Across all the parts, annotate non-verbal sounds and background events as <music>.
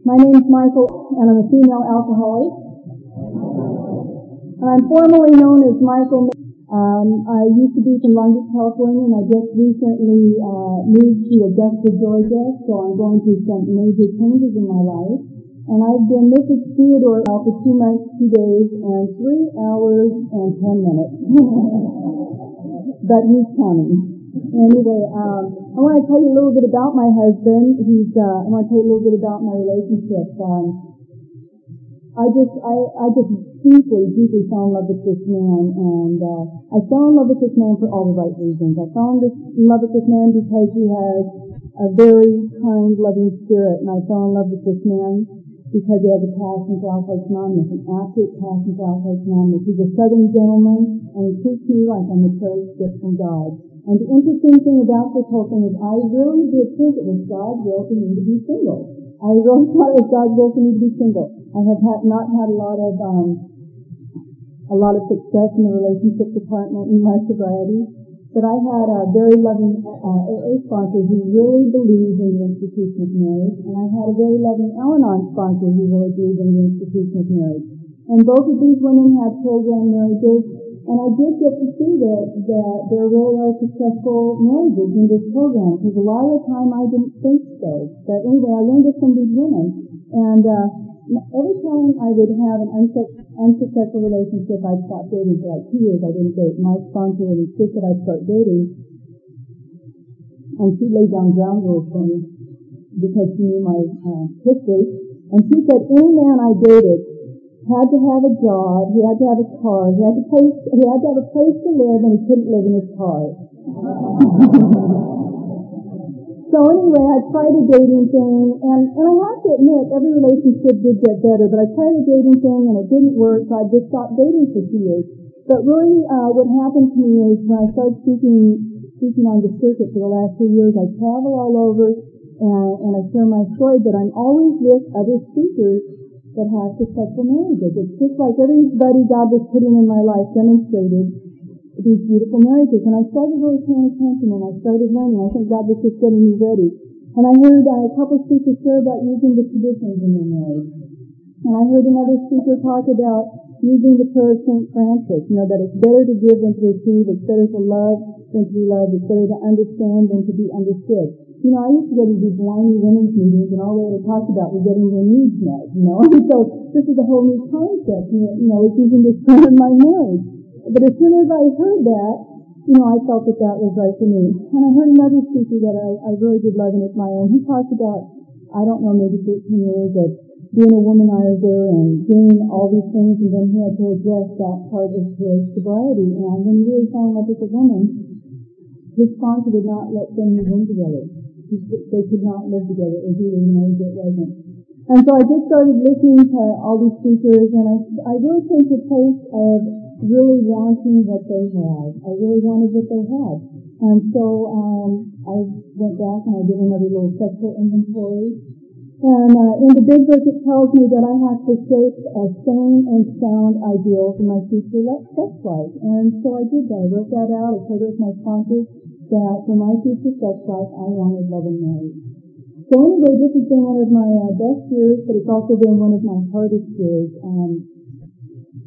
My name's Michael, and I'm a female alcoholic. And I'm formerly known as Michael. Um, I used to be from Long Beach, California, and I just recently uh, moved to Augusta, Georgia. So I'm going through some major changes in my life. And I've been Mrs. Theodore now for two months, two days, and three hours and ten minutes. <laughs> but he's coming. Anyway, um, I want to tell you a little bit about my husband. He's, uh, I want to tell you a little bit about my relationship. Um, I just, I, I just deeply, deeply fell in love with this man, and uh, I fell in love with this man for all the right reasons. I fell in love with this man because he has a very kind, loving spirit, and I fell in love with this man because he has a passion for Alcoholics Anonymous, an absolute passion for Alcoholics Anonymous. He's a Southern gentleman, and he treats me like I'm a cherry gift from God. And the interesting thing about this whole thing is I really did think it was God's will for me to be single. I really <laughs> thought it was God's will for me to be single. I have had, not had a lot of, um, a lot of success in the relationship department in my sobriety, but I had a very loving uh, AA sponsor who really believed in the institution of marriage, and I had a very loving Al-Anon sponsor who really believed in the institution of marriage. And both of these women had program marriages, and I did get to see that, that there really are successful marriages in this program, because a lot of the time I didn't think so. But anyway, I learned this from these women. And uh, every time I would have an unsuccessful relationship, I'd stop dating for like two years. I didn't date. My sponsor would insist that I start dating. And she laid down ground rules for me because she knew my uh, history. And she said, any man I dated had to have a job, he had to have a car, he had to place, he had to have a place to live, and he couldn't live in his car. <laughs> so anyway, I tried a dating thing, and, and I have to admit, every relationship did get better, but I tried a dating thing and it didn't work, so I just stopped dating for two years. But really, uh, what happened to me is when I started speaking, speaking on the circuit for the last two years, I travel all over, and, and I share my story, but I'm always with other speakers that have successful marriages. It's just like everybody God was putting in my life demonstrated these beautiful marriages. And I started really paying attention and I started learning. I think God was just getting me ready. And I heard uh, a couple speakers share about using the traditions in their marriage. And I heard another speaker talk about using the prayer of St. Francis, you know, that it's better to give than to receive, it's better to love than to be loved, it's better to understand than to be understood you know, I used to go to these whiny women's meetings and all they ever talked about was getting their needs met, you know. <laughs> And so this is a whole new concept, you know, you know, it's using this in my marriage. But as soon as I heard that, you know, I felt that that was right for me. And I heard another speaker that I, I really did love and admire, and he talked about, I don't know, maybe 13 years of being a womanizer and doing all these things, and then he had to address that part of his sobriety. And when he really fell in love with a woman, his sponsor would not let them move in together they could not live together or do in it wasn't. And so I just started listening to all these speakers and I, I really came to a place of really wanting what they had. I really wanted what they had. And so um, I went back and I did another little sexual inventory. And uh, in the big book it tells me that I have to shape a sane and sound ideal for my future sex life. And so I did that. I wrote that out. I shared it with my sponsors that for my future sex life, I wanted love and marriage. So anyway, this has been one of my uh, best years, but it's also been one of my hardest years. Um,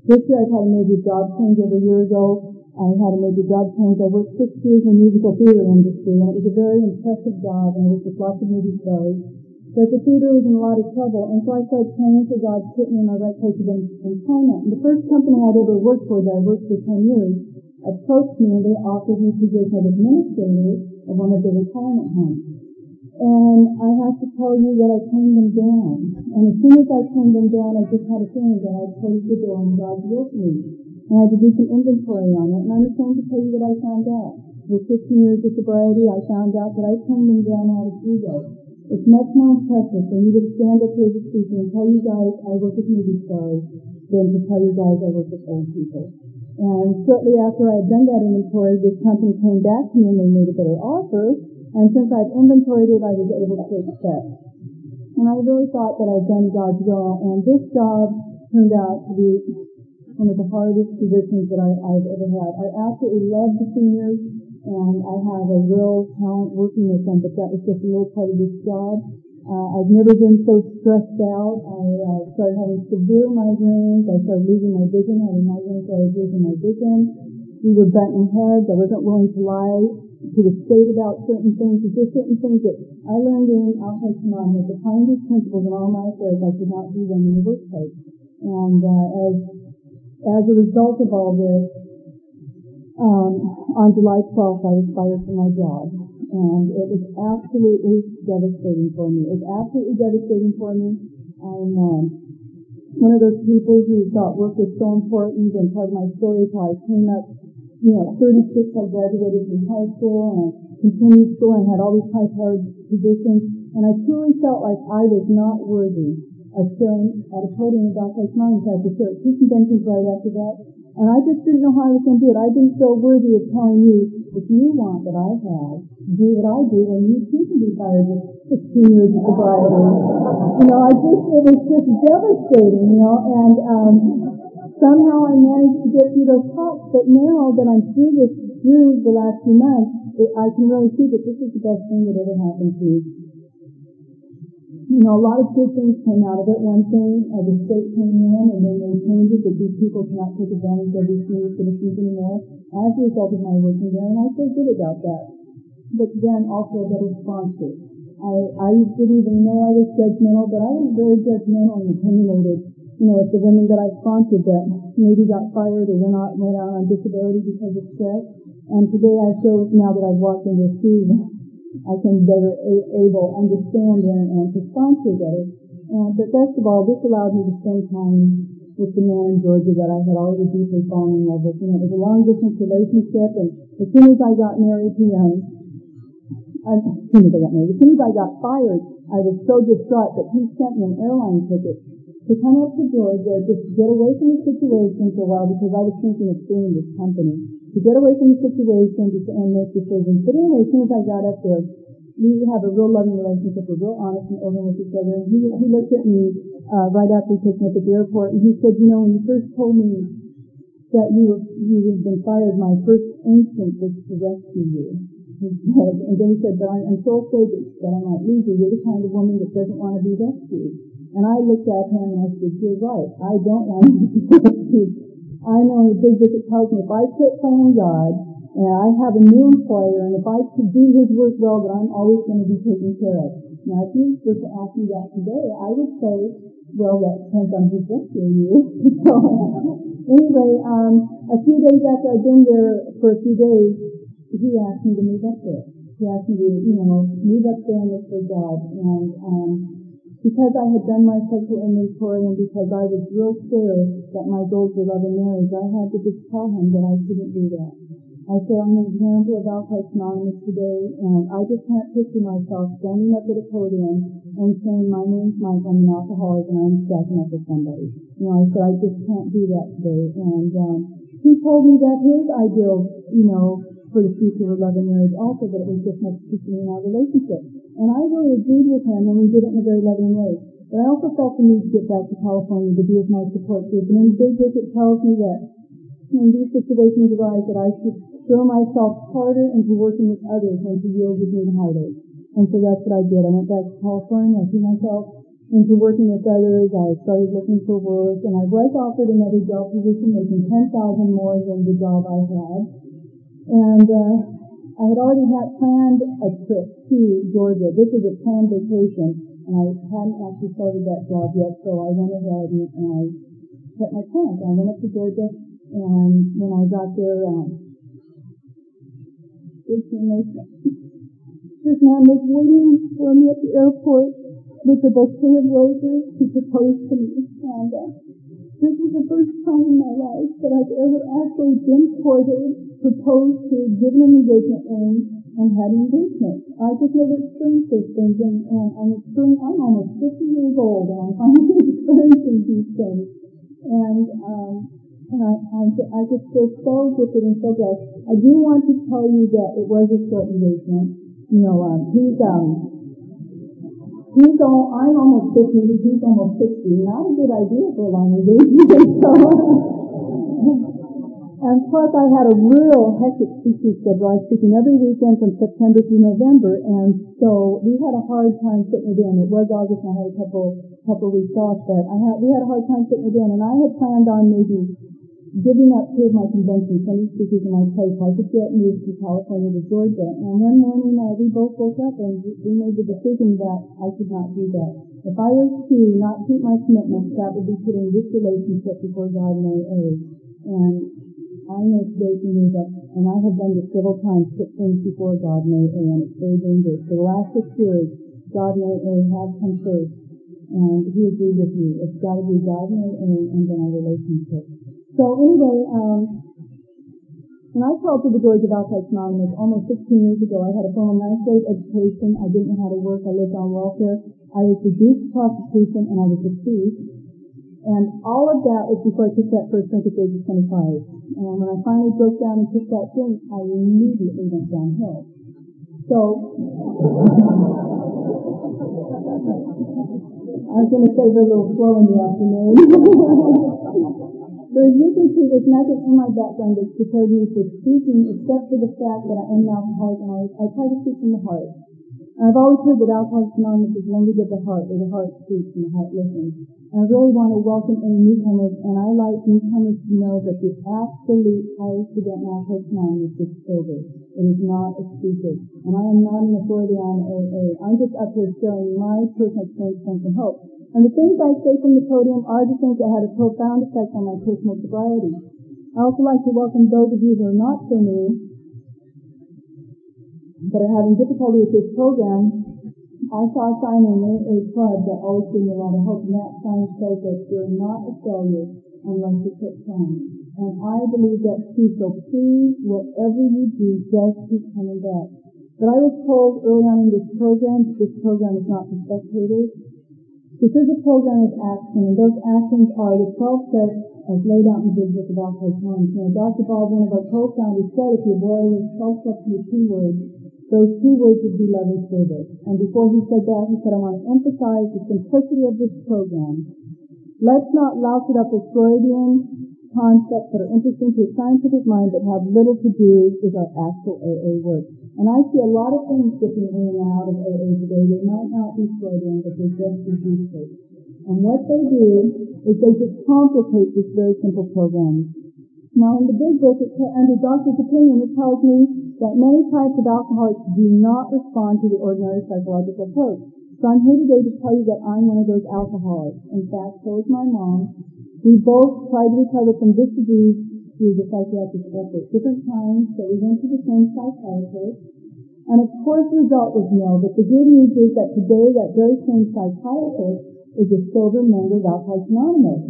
this year I've had a major job change over a year ago. I had a major job change. I worked six years in the musical theater industry, and it was a very impressive job, and I worked with lots of movie stars. But the theater was in a lot of trouble, and so I started praying for God to put me in my right place of employment. And the first company I'd ever worked for that I worked for 10 years approached me and they offered me the position of administrator of one of the retirement homes. And I have to tell you that I turned them down. And as soon as I turned them down, I just had a feeling that I closed the door on God's will me. And I had to do some inventory on it. And I'm ashamed to tell you what I found out. With 15 years of sobriety, I found out that I turned them down out of ego. It's much more impressive for me to stand up here as a speaker and tell you guys I work with movie stars than to tell you guys I work with old people. And shortly after I had done that inventory, this company came back to me and they made a better offer. And since I'd inventoried it, I was able to accept. And I really thought that I'd done God's will. And this job turned out to be one of the hardest positions that I, have ever had. I absolutely love the seniors and I have a real talent working with them, but that was just a little part of this job. Uh, I've never been so stressed out. I uh, started having severe migraines. I started losing my vision. I had migraines, I was losing my vision. We were butting heads. I wasn't willing to lie to the state about certain things. There's just certain things that I learned in Alcoholics Anonymous. Applying these principles in all my affairs, I could not do them in the workplace. And uh, as as a result of all this, um, on July 12th, I was fired from my job and it was absolutely devastating for me. It was absolutely devastating for me. I'm um, one of those people who thought work was so important, and part of my story is how I came up, you know, at 36, I graduated from high school, and I continued school, and had all these high-powered positions, and I truly felt like I was not worthy of sharing at a podium in Docklight Mountains. I had to share at two conventions right after that, and I just didn't know how I was going to do it. I didn't feel worthy of telling you, if you want what I have, do what I do, and you too can be fired with 16 years of sobriety. You know, I just, it was just devastating, you know, and um, somehow I managed to get through those talks, but now that I'm through this, through the last few months, it, I can really see that this is the best thing that ever happened to me you know, a lot of good things came out of it. One thing, uh, the state came in and then they changed it that these people cannot take advantage of these new citizens anymore as a result of my working there, and I feel good about that. But then also a better sponsor. I, I didn't even know I was judgmental, but I was very judgmental and opinionated. You know, if the women that I sponsored that maybe got fired or went out, went out on disability because of stress. And today I feel now that I've walked into their shoes I can better a- able understand and, and to sponsor better. And but best of all, this allowed me to spend time with the man in Georgia that I had already deeply fallen in love with. Know, it was a long distance relationship, and as soon as I got married, he um, as soon as I got married, as soon as I got fired, I was so distraught that he sent me an airline ticket to come up to Georgia just to get away from the situation for a while because I was thinking of suing this company. To get away from the situation just, and make decisions. But anyway, as soon as I got up there, we have a real loving relationship. We're real honest and open with each other. And he, he looked at me uh, right after he picked me up at the airport and he said, you know, when you first told me that you were, you had been fired, my first instinct was to rescue you. He said, and then he said, but I'm, so afraid that, that I might lose you. You're the kind of woman that doesn't want to be rescued. And I looked at him and I said, you're right. I don't want to. <laughs> I know the big book tells me if I quit playing God and I have a new employer and if I could do his work well that I'm always going to be taken care of. Now if you were to ask me that today, I would say, well that depends on who's rescuing you. <laughs> so anyway, um, a few days after I'd been there for a few days, he asked me to move up there. He asked me to, you know, move up there and look for a. And um, because I had done my sexual inventory and because I was real clear that my goals were and marriage, I had to just tell him that I couldn't do that. I said, I'm an example of Alcoholics Anonymous today, and I just can't picture myself standing up at a podium and saying, my name's Mike, I'm an alcoholic, and I'm stacking up with somebody. You know, I said, I just can't do that today. And um, he told me that his ideal, you know, for the future of love and marriage also, that it was just next to in our relationship. And I really agreed with him, and we did it in a very loving way. But I also felt the need to get back to California to be with my support group. And in big book, it tells me that when these situations arise, that I should throw myself harder into working with others than to yield with me heartache. And so that's what I did. I went back to California. I threw myself into working with others. I started looking for work, and I was offered another job position making 10000 more than the job I had. And uh, I had already had planned a trip to Georgia. This was a planned vacation, and I hadn't actually started that job yet, so I went ahead and, and I set my plans. I went up to Georgia, and when I got there, um, this man was waiting for me at the airport with a bouquet of roses to propose to me. And uh, this was the first time in my life that I've ever actually been courted proposed to, given an engagement ring, and had an engagement. I just never experienced those things, and, and I'm experiencing, I'm almost 50 years old, and I'm finally <laughs> experiencing these things. And, um, and I, I, I just feel so gifted and so blessed. I do want to tell you that it was a short engagement. You know, um, he's, um, he's all, I'm almost 50, he's almost 60. Not a good idea for a long <laughs> And plus I had a real hectic speaking schedule. I was speaking every weekend from September through November and so we had a hard time fitting it in. It was August and I had a couple couple weeks off but I had we had a hard time fitting it in and I had planned on maybe giving up two of my conventions, sending speakers in my place. I could get moved from California to Georgia. And one morning uh, we both woke up and we made the decision that I could not do that. If I was to not keep my commitments, that would be putting this relationship before God and AA. And I know today can move up, and I have done this several times, put things before God and AA, and it's very dangerous. For the last six years, God and AA have come first, and He agreed with me. It's got to be God and AA and then our relationship. So anyway, um, when I called to the doors of Alcoholics Anonymous almost 16 years ago, I had a formal ninth grade education. I didn't know how to work. I lived on welfare. I was reduced to prostitution, and I was a thief. And all of that was before I took that first drink at the age of 25. And when I finally broke down and took that drink, I immediately went downhill. So, I was going to say a little slow in the afternoon. <laughs> so as you can see, there's nothing in my background that's prepared me for speaking except for the fact that I am an alcoholic and I, I try to speak from the heart. I've always heard that Alcoholics Anonymous is language of the heart, where the heart speaks and the heart listens. And I really want to welcome any newcomers, and I like newcomers to know that the absolute highest event in Alcoholics Anonymous is sober. It is not exclusive. And I am not an authority on AA. I'm just up here sharing my personal experience, strength, and hope. And the things I say from the podium are the things that had a profound effect on my personal sobriety. I also like to welcome those of you who are not so new but are having difficulty with this program, I saw a sign in a club that always gave me a lot of hope, and that sign says that you're not a failure unless you quit trying. And I believe that's true, so please, whatever you do, just keep coming back. But I was told early on in this program, that this program is not for spectators. This is a program of action, and those actions are the 12 steps as laid out in the Big Book of Alcoholics. Now, Dr. Bob, one of our co-founders, said if you boil those 12 steps into two words, those two words would be love and service. And before he said that, he said, I want to emphasize the simplicity of this program. Let's not louse it up with Freudian concepts that are interesting to a scientific mind but have little to do with our actual AA work. And I see a lot of things slipping in and out of AA today. They might not be Freudian, but they're just as useful. And what they do is they just complicate this very simple program. Now in the big book, under doctor's opinion, it tells me that many types of alcoholics do not respond to the ordinary psychological approach. So I'm here today to tell you that I'm one of those alcoholics. In fact, so is my mom. We both tried to recover from this disease through the psychiatric effort. Different times, so we went to the same psychiatrist. And of course the result was no, but the good news is that today that very same psychiatrist is a sober member of Alcoholics Anonymous.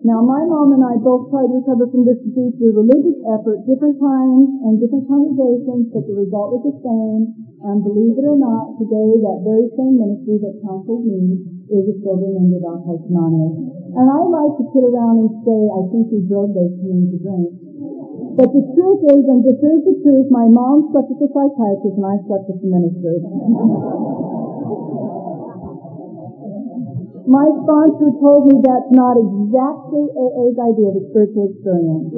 Now, my mom and I both tried to recover from this disease through religious effort, different times and different congregations, but the result was the same. And believe it or not, today that very same ministry that counseled me is a sober member of Alcoholics Anonymous. And I like to sit around and say, I think we drove those men to drink. But the truth is, and this is the truth, my mom slept with the psychiatrist and I slept with the minister. My sponsor told me that's not exactly AA's idea of a spiritual experience.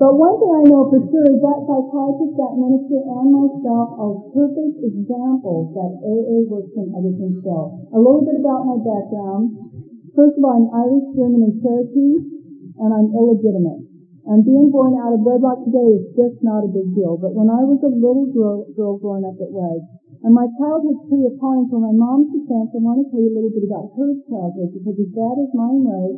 but one thing I know for sure is that psychiatrist, that minister, and myself are perfect examples that AA works in other himself. A little bit about my background. First of all, I'm Irish, German, and Cherokee, and I'm illegitimate. And being born out of wedlock today is just not a big deal. But when I was a little girl, girl growing up, it was. And my childhood's pretty appalling for my mom's defense. I want to tell you a little bit about her childhood because as bad as mine was,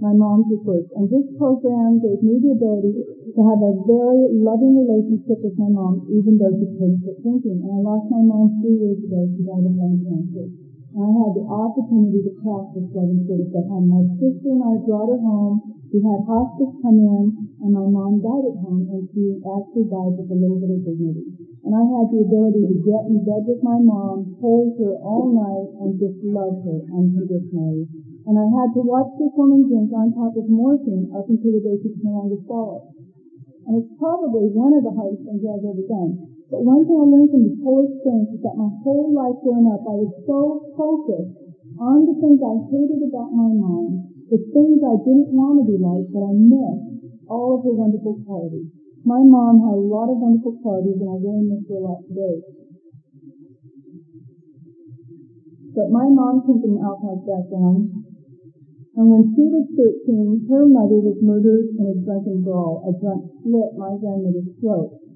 my mom's was worse. And this program gave me the ability to have a very loving relationship with my mom, even though she couldn't quit drinking. And I lost my mom three years ago. She died of lung cancer. I had the opportunity to practice loving service at home. My sister and I brought her home. We had hospice come in, and my mom died at home, and she actually died with a little bit of dignity. And I had the ability to get in bed with my mom, hold her all night, and just love her unconditionally. And I had to watch this woman drink on top of morphine up until the day she could no longer swallow. And it's probably one of the hardest things I've ever done. But one thing I learned from this whole experience is that my whole life growing up, I was so focused on the things I hated about my mom It's things I didn't want to be like, but I missed all of her wonderful qualities. My mom had a lot of wonderful qualities, and I really miss her a lot today. But my mom came from an alcoholic background, and when she was 13, her mother was murdered in a drunken brawl. A drunk slit my grandmother's throat.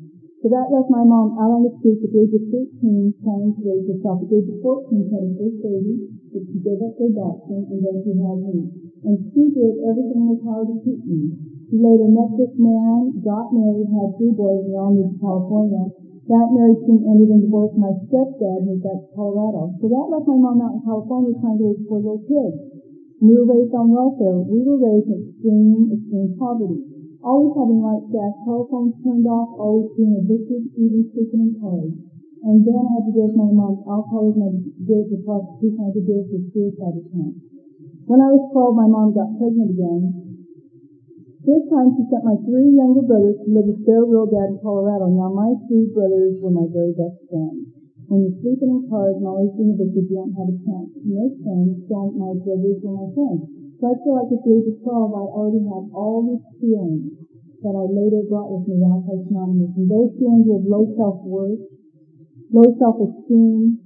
So that left my mom out on the street at the age of 13 trying to raise herself. At the age of 14, she had her first baby, but she gave up her adoption, and then she had me. And she did everything in her power to keep me. She later met this man, got married, had three boys, and all moved to California. That marriage soon ended in divorce. My stepdad moved back to Colorado. So that left my mom out in California trying to raise four little kids. We were raised on welfare. We were raised in extreme, extreme poverty. Always having lights, gas, telephones turned off, always being addicted, even sleeping in college. And then I had to deal with my mom's alcoholism, I had to deal with prostitution, I had to deal with suicide attempts. When I was 12, my mom got pregnant again, this time she sent my three younger brothers to live with their real dad in Colorado. Now my three brothers were my very best friends. When you're sleeping in cars and always being addicted, you don't have a chance to make friends, so my brothers were my friends. So I feel like at the age of 12, I already had all these feelings that I later brought with me to Alcoholics Anonymous. And those feelings of low self-worth, low self-esteem,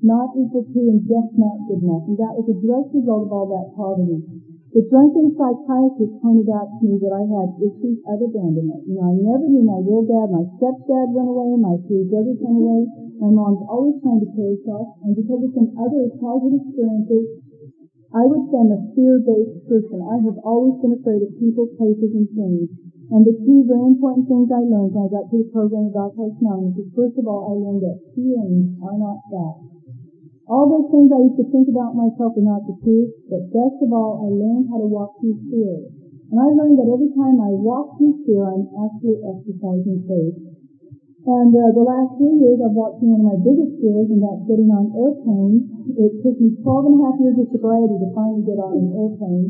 not equal to and just not good enough. And that was a direct result of all that poverty. The drunken psychiatrist pointed out to me that I had issues of abandonment. You know, I never knew my real dad. My stepdad went away. My three brothers went away. My mom's always trying to kill herself. And because of some other childhood experiences, I would say I'm a fear-based person. I have always been afraid of people, places, and things. And the two very important things I learned when I got to the program of Alcoholics Anonymous is, first of all, I learned that feelings are not facts. All those things I used to think about myself are not the truth, but best of all, I learned how to walk through fear. And I learned that every time I walk through fear, I'm actually exercising faith. And uh, the last few years, I've through one of my biggest fears, and that's getting on airplanes. It took me 12 and a half years of sobriety to finally get on an airplane.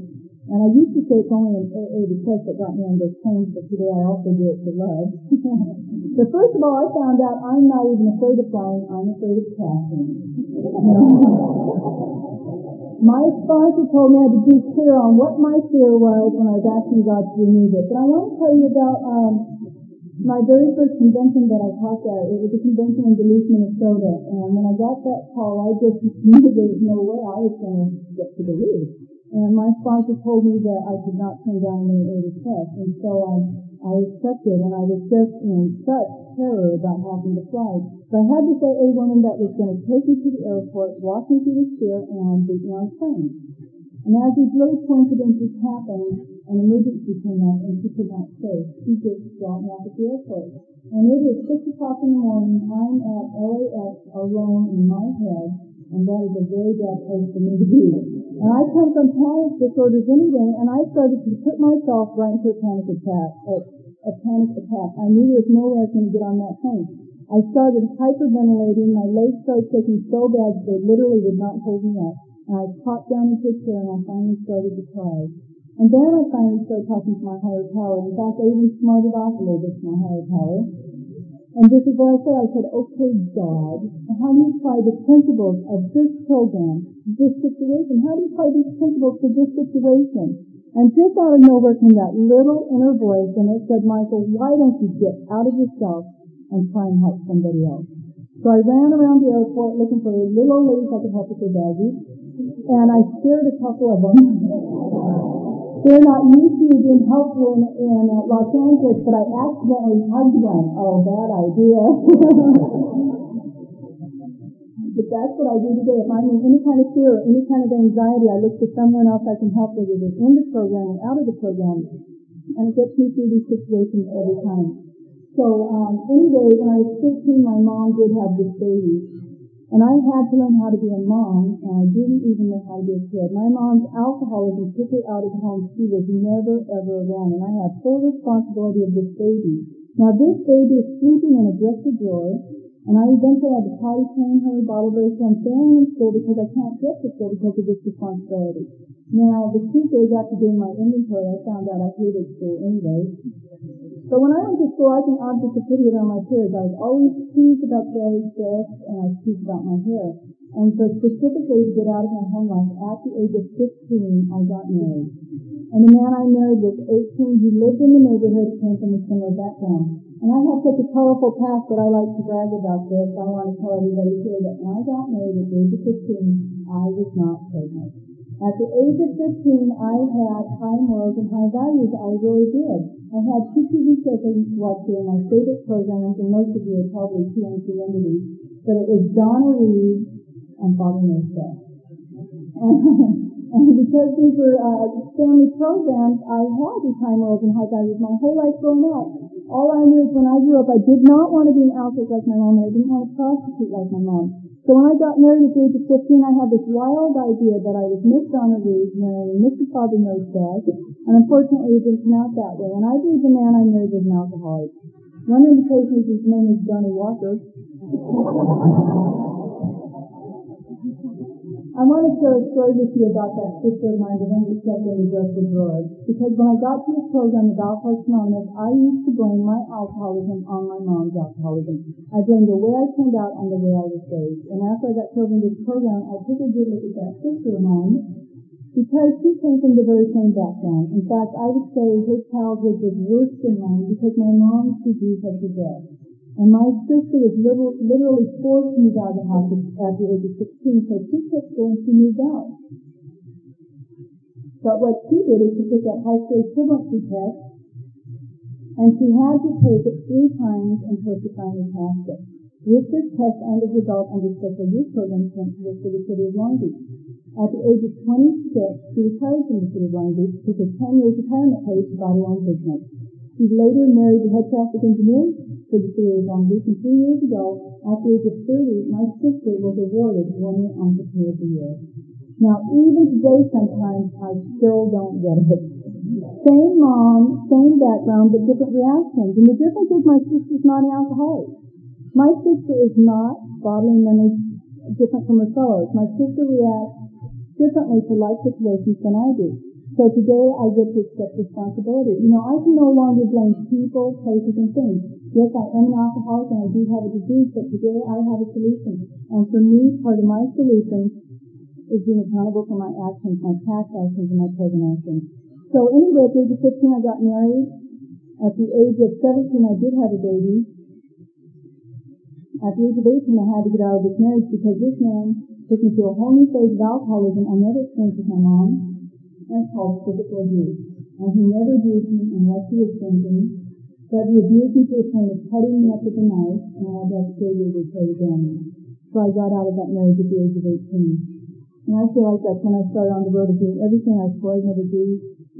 And I used to say it's only an AA request that got me on those planes, but today I also do it for love. <laughs> but first of all, I found out I'm not even afraid of flying, I'm afraid of crashing. <laughs> my sponsor told me I had to be clear on what my fear was when I was asking God to remove it. But I want to tell you about um, my very first convention that I talked at. It was a convention in Duluth, Minnesota. And when I got that call, I just knew there was no way I was going to get to Duluth. And my sponsor told me that I could not turn down any A request. And so I, I accepted and I was just in such terror about having to fly. So I had this AA woman that was going to take me to the airport, walk me through the chair, and beat me on a plane. And as these little coincidences happened, an emergency came up and she could not stay. She just dropped off at the airport. And it is 6 o'clock in the morning. I'm at LAX alone in my head and that is a very bad place for me to be. And I come from panic disorders anyway, and I started to put myself right into a panic attack, a, a panic attack. I knew there was no way I was going to get on that plane. I started hyperventilating. My legs started shaking so bad that they literally would not hold me up. And I popped down into a chair and I finally started to cry. And then I finally started talking to my higher power. In fact, I even smarted off a little bit to my higher power. And this is what I said. I said, okay, God, how do you apply the principles of this program, this situation? How do you apply these principles to this situation? And just out of nowhere came that little inner voice, and it said, Michael, why don't you get out of yourself and try and help somebody else? So I ran around the airport looking for little old ladies I could help with their baggies, and I scared a couple of them. <laughs> They're not used to being helpful in, in uh, Los Angeles, but I accidentally hugged one. Oh, bad idea. <laughs> but that's what I do today. If I'm in any kind of fear or any kind of anxiety, I look for someone else I can help with, either in the program or out of the program. And it gets me through these situations every time. So, um, anyway, when I was 15, my mom did have this baby. And I had to learn how to be a mom, and I didn't even know how to be a kid. My mom's alcoholism took her out of the home. She was never, ever around, and I had full responsibility of this baby. Now, this baby is sleeping in a dresser drawer, and I eventually had to potty train her, bottle race her, and failing in school because I can't get to school because of this responsibility. Now, the truth is, after doing my inventory, I found out I hated school anyway. So when I went to school, I was an object of pity on my peers. I was always teased about the way I dressed, and I was teased about my hair. And so specifically to get out of my home life, at the age of 15, I got married. And the man I married was 18. He lived in the neighborhood, came from a similar background. And I have such a colorful past that I like to brag about this. I want to tell everybody here that when I got married at the age of 15, I was not pregnant. At the age of 15, I had high morals and high values. I really did. I had two TV shows I used to watch here, my favorite programs, and most of you are probably young to but it was Donna Reed and Knows Best. And, <laughs> because these were uh, family programs, I had these high morals and high values my whole life growing up. All I knew is when I grew up, I did not want to be an alcoholic like my mom, and I didn't want to prostitute like my mom. So when I got married at the age of 15, I had this wild idea that I was Miss Donna Reed marrying Mr. Father Knows Best, and unfortunately it didn't turn out that way. And I believe the man I married was an alcoholic. One indication is his name is Johnny Walker. <laughs> I want to share a story with you about that sister of mine, the one who stepped in the drawer. Because when I got to this program Alcoholics Anonymous, I used to blame my alcoholism on my mom's alcoholism. I blamed the way I turned out on the way I was raised. And after I got filled into this program, I took a good look at that sister of mine because she came from the very same background. In fact, I would say her childhood was worse than mine because my mom used to do such a death. And my sister was little, literally forced to move out of the house at the age of 16, so she took her and she moved out. But what she did is she took that high school equivalency test, and she had to take it three times until she finally passed it. With this test under her belt under special youth program, she went to the city of Long Beach. At the age of 26, she retired from the city of Long Beach, took a 10 years retirement pay to buy her own business. She later married the head traffic engineer for the city of Long Beach, and three years ago, at the age of 30, my sister was awarded Woman Entrepreneur of the Year. Now, even today sometimes, I still don't get it. Same mom, same background, but different reactions. And the difference is my sister's not an alcoholic. My sister is not bottling memories different from her fellows. My sister reacts differently to life situations than I do. So today I get to accept responsibility. You know, I can no longer blame people, places, and things. Yes, I am an alcoholic and I do have a disease, but today I have a solution. And for me, part of my solution is being accountable for my actions, my past actions, and my present actions. So anyway, at the age of 15, I got married. At the age of 17, I did have a baby. At the age of 18, I had to get out of this marriage because this man took me to a whole new phase of alcoholism I never experienced with my mom and called physical abuse. And he never abused me unless he was drinking, but he abused me to the point of cutting me up with a knife, and I surgery to repair the damage. So I got out of that marriage at the age of 18. And I feel like that's when I started on the road of doing everything I swore I'd never do,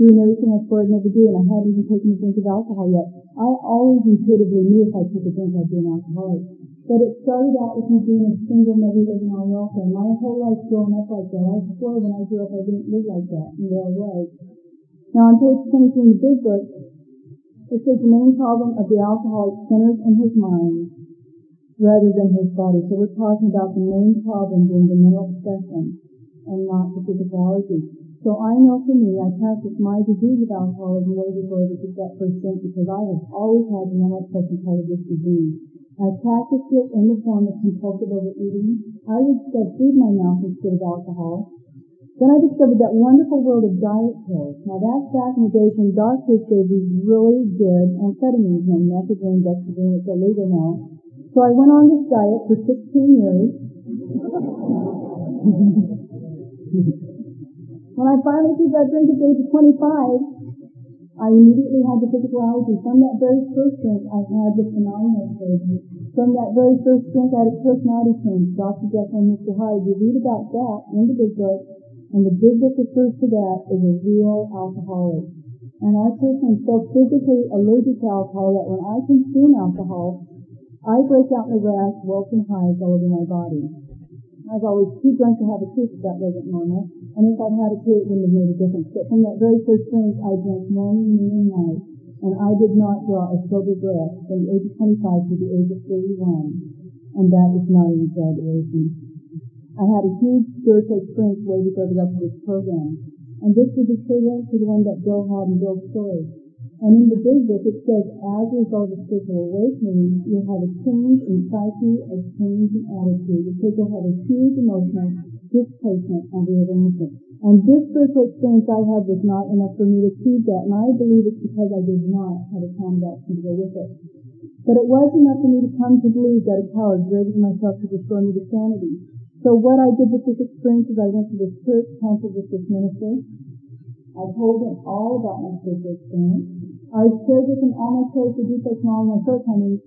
doing everything I swore I'd never do, and I hadn't even taken a drink of alcohol yet. I always intuitively knew if I took a drink I'd be an alcoholic. But it started out with me being a single mother living on welfare. My whole life growing up like that. I swore when I grew up I didn't live like that, and there I was. Now on page 23 in the big book, it says the main problem of the alcoholic centers in his mind rather than his body. So we're talking about the main problem being the mental obsession and not the physicality. So I know for me, I practice my disease of alcoholism way before I get that first drink because I have always had the mental obsession part of this disease. I practiced it in the form of compulsive overeating. I would shove food in my mouth instead of alcohol. Then I discovered that wonderful world of diet pills. Now that's back in the days when doctors gave these really good amphetamines, know, Methedrine, dexedrine, it's illegal now. So I went on this diet for 16 years. <laughs> when I finally took that drink at the age of 25, I immediately had the physical allergy. From that very first drink, I had the phenomenal surgery. From that very first drink, I had a personality change. Dr. Jekyll and Mr. Hyde. You read about that in the big book, and the big book refers to that as a real alcoholic. And I personally so physically allergic to alcohol that when I consume alcohol, I break out in a rash, welts and hives all over my body. I was always too drunk to have a tooth, that wasn't normal. And if I'd had a kid, it wouldn't have made a difference. But from that very first drink, I drank morning, noon, and night. And I did not draw a sober breath from the age of 25 to the age of 31. And that is not an exaggeration. I had a huge spiritual experience way before I got to this program. And this was equivalent to the one that Bill had in Bill's story. And in the big book it says, as a result of spiritual awakening, you'll have a change in psyche, a change in attitude, because you'll have a huge emotional displacement and rearrangement. And this spiritual experience I had was not enough for me to achieve that, and I believe it's because I did not have a action to go with it. But it was enough for me to come to believe that a power greater than myself could restore me to sanity. So what I did with this experience is I went to this church, counseled with this minister. I told him all about my spiritual experience. I shared with him all my prayers for defects and all my shortcomings.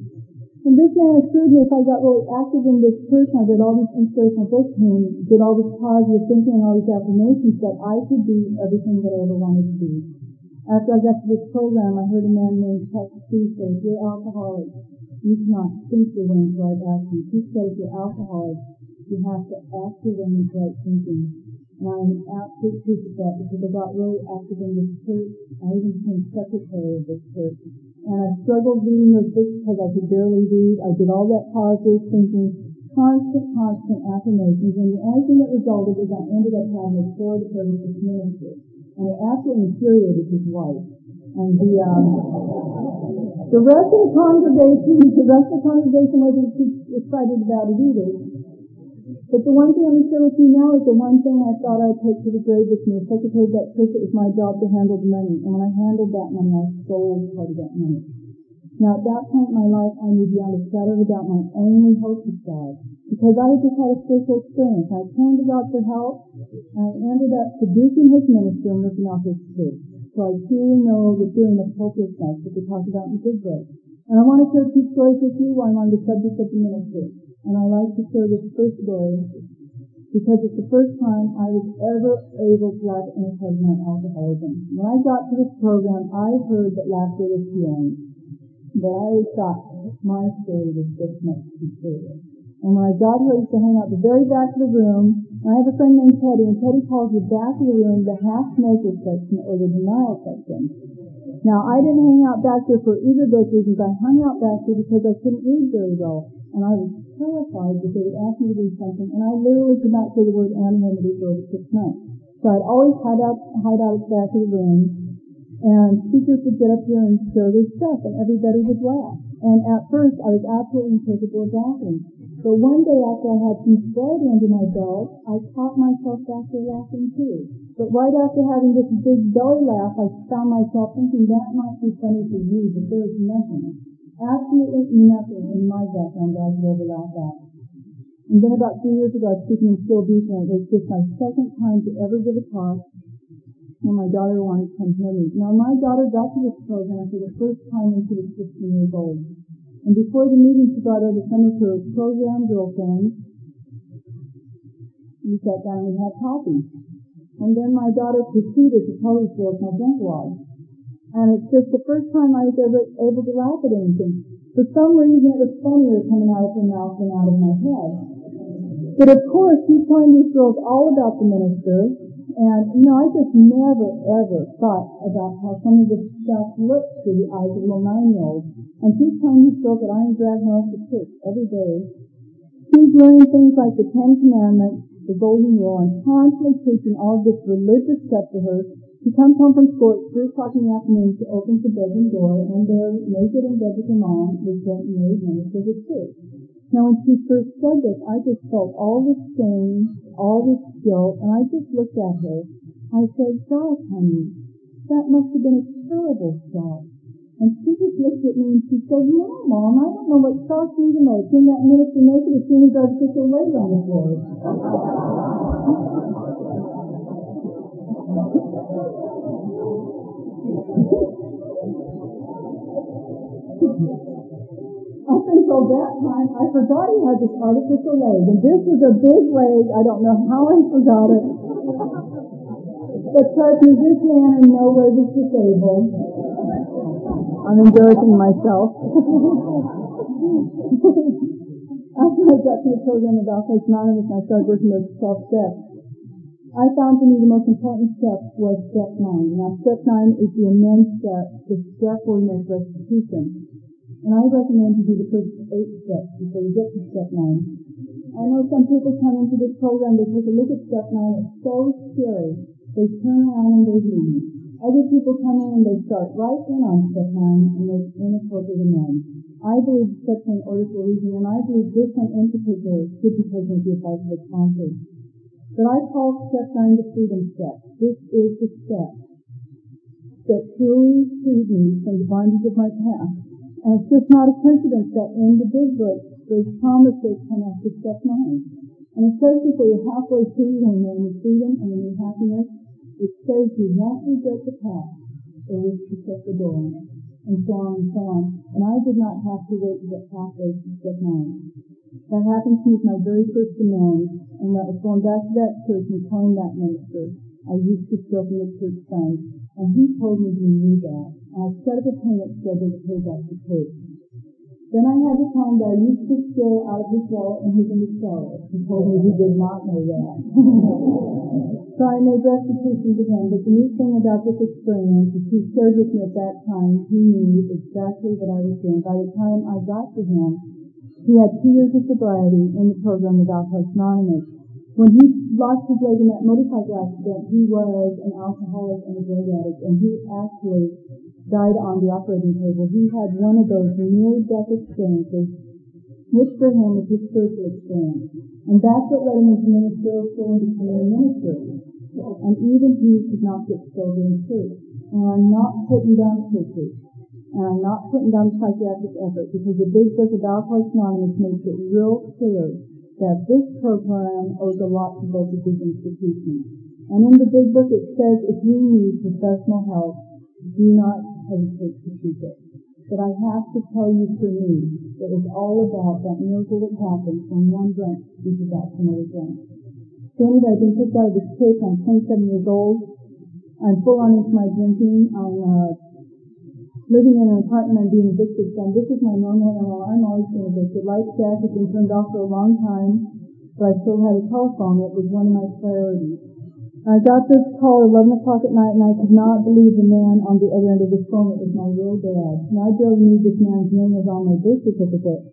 And this man assured me if I got really active in this church and I did all these inspirational books and did all this positive thinking and all these affirmations that I could be everything that I ever wanted to be. After I got to this program, I heard a man named Chuck C say, you're alcoholic. You cannot think your way into right action. He said if you're alcoholic, you have to act your way into right thinking. I'm absolutely proof of that because I got really active in this church. I even became secretary of this church. And I struggled reading those books because I could barely read. I did all that positive thinking, constant, constant affirmations. And the only thing that resulted is I ended up having a poor services minister. And it absolutely infuriated his wife. And the, um, the rest of the congregation, the rest of the congregation wasn't too excited about it either. But the one thing I'm going to share with you now is the one thing I thought I'd take to the grave with me. As secretary of that church, it was my job to handle the money. And when I handled that money, I sold part of that money. Now at that point in my life, I knew beyond a shadow of a doubt my only hope was God. Because I had just had a spiritual experience. I turned to God for help, and I ended up seducing his minister and ripping off his church. So I truly know the feeling of hopelessness that we talk about in the Big Book. And I want to share two stories with you while I'm on the subject of the ministry and I like to share this first story because it's the first time I was ever able to laugh any program on alcoholism. When I got to this program, I heard that laughter was healing, but I always thought my story was just much too serious. And when I got here, I used to hang out the very back of the room. And I have a friend named Teddy, and Teddy calls the back of the room the half-smoker section or the denial section. Now, I didn't hang out back there for either of those reasons. I hung out back there because I couldn't read very well and I was terrified that they would ask me to do something, and I literally could not say the word anonymity for over six months. So I'd always hide out, hide out at the back of the room, and speakers would get up here and share their stuff, and everybody would laugh. And at first, I was absolutely incapable of laughing. So one day after I had some spread under my belt, I caught myself there laughing too. But right after having this big belly laugh, I found myself thinking that might be funny for you, but there's nothing absolutely nothing in my background that I could ever laugh at. And then about three years ago, I was speaking in Seal Beach, and it was just my second time to ever give a talk, and my daughter wanted to come hear me. Now, my daughter got to this program for the first time when she was 15 years old. And before the meeting, she brought over some of her program girlfriends. We sat down and had coffee. And then my daughter proceeded to tell us girls my drunk was. And it's just the first time I was ever able to laugh at anything. For some reason it was funnier coming out of her mouth than out of my head. But of course, she's telling these girls all about the minister. And, you know, I just never, ever thought about how some of this stuff looks through the eyes of little nine-year-old. And she's telling these girls that I am dragging her to church every day. She's learning things like the Ten Commandments, the Golden Rule, and constantly preaching all this religious stuff to her she comes home from school at 3 o'clock in the afternoon. She opens the bedroom door, and there, naked and dead mom, is that married minister of the church. Now, when she first said this, I just felt all this shame, all this guilt, and I just looked at her. I said, "God, honey, that must have been a terrible shock. And she just looked at me and she said, no, Mom, I don't know what shock me the most. Seeing that minister naked as soon as artificial leg on the floor. <laughs> Up until that time, I forgot he had this artificial leg, and this was a big leg. I don't know how I forgot it. But trust me, this man in no way was disabled. I'm embarrassing myself. After <laughs> I got the program of Alcoholics Anonymous, I started working with 12 steps. I found for me the most important step was step nine. Now step nine is the amends step, the step where you make restitution. And I recommend you do the first eight steps before you get to step nine. I know some people come into this program, they take a look at step nine, it's so scary. They turn around and they leave. Other people come in and they start right in on step nine and they inappropriate amends. I believe such an order for a reason, and I believe this one in particular should be taken with the advice of its sponsors. But I call step nine the freedom step. This is the step that truly freed me from the bondage of my past. And it's just not a coincidence that in the big book, those promises come after step nine. And especially if you're halfway through when you're in freedom and in happiness, it says you won't regret the past or wish to shut the door and so on and so on. And I did not have to wait to get halfway to step nine. That happened to with my very first demand, and that was going back to that church and telling that minister I used to steal from the church fund, and he told me he knew that. And I set up a payment schedule to pay back the church. Then I had to tell that I used to steal out of his wallet and hid in his cellar. He told me he did not know that. <laughs> so I made restitution to him, but the new thing about this experience is he shared with me at that time he knew exactly what I was doing. By the time I got to him, he had two years of sobriety in the program of Alcoholics Anonymous. When he lost his leg in that motorcycle accident, he was an alcoholic and a drug addict, and he actually died on the operating table. He had one of those near-death experiences, which for him was his spiritual experience. And that's what led him into ministerial school and becoming a minister. And even he could not get sober in church. And I'm not putting down churches. And I'm not putting down psychiatric effort because the big book of Alcoholics Anonymous makes it real clear that this program owes a lot to both of these institutions. And in the big book it says if you need professional help, do not hesitate to seek it. But I have to tell you for me, it was all about that miracle that happened from one drink into that to another drink. So anyway, I've been kicked out of this church. I'm 27 years old. I'm full on into my drinking. I'm uh, living in an apartment. I'm being addicted. So this is my normal MO. I'm always being addicted. Life gas has been turned off for a long time, but I still had a telephone. It was one of my priorities. I got this call at 11 o'clock at night and I could not believe the man on the other end of the phone. It was my real dad. And I barely knew this man's name was on my birth certificate.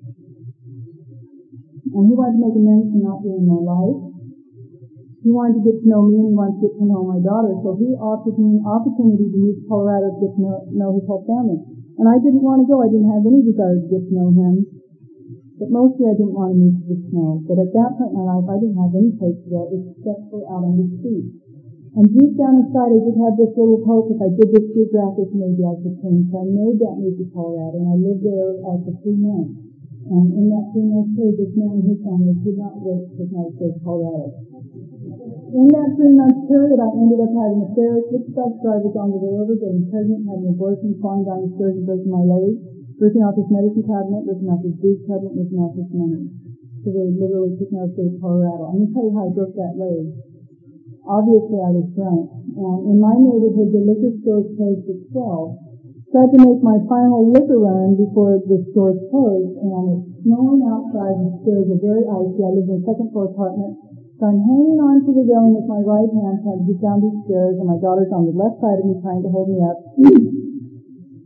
And he wanted to make amends for not being in my life. He wanted to get to know me and he wanted to get to know my daughter. So he offered me an opportunity to move to Colorado to get to know, know his whole family. And I didn't want to go. I didn't have any desire to get to know him. But mostly I didn't want to move to the snow. But at that point in my life, I didn't have any place to go except for out on the street. And deep down inside, I just had this little hope if I did this geographic, maybe I could change. So I made that move to Colorado, and I lived there uh, for three months. And in that three month period, this man and his family could not wait to my to Colorado. In that three month period, I ended up having affairs with bus drivers on the over, getting pregnant, having abortion, falling down the stairs and breaking my leg, ripping off his medicine cabinet, ripping off his boot cabinet, ripping off his money. So they were literally took me out to Colorado. Going to tell you how I broke that leg. Obviously, I was drunk. And in my neighborhood, the liquor stores closed at 12. So I had to make my final liquor run before the stores closed. And it's snowing outside and the stairs are very icy. I live in a second floor apartment. So I'm hanging on to the railing with my right hand trying to get down these stairs and my daughter's on the left side of me trying to hold me up.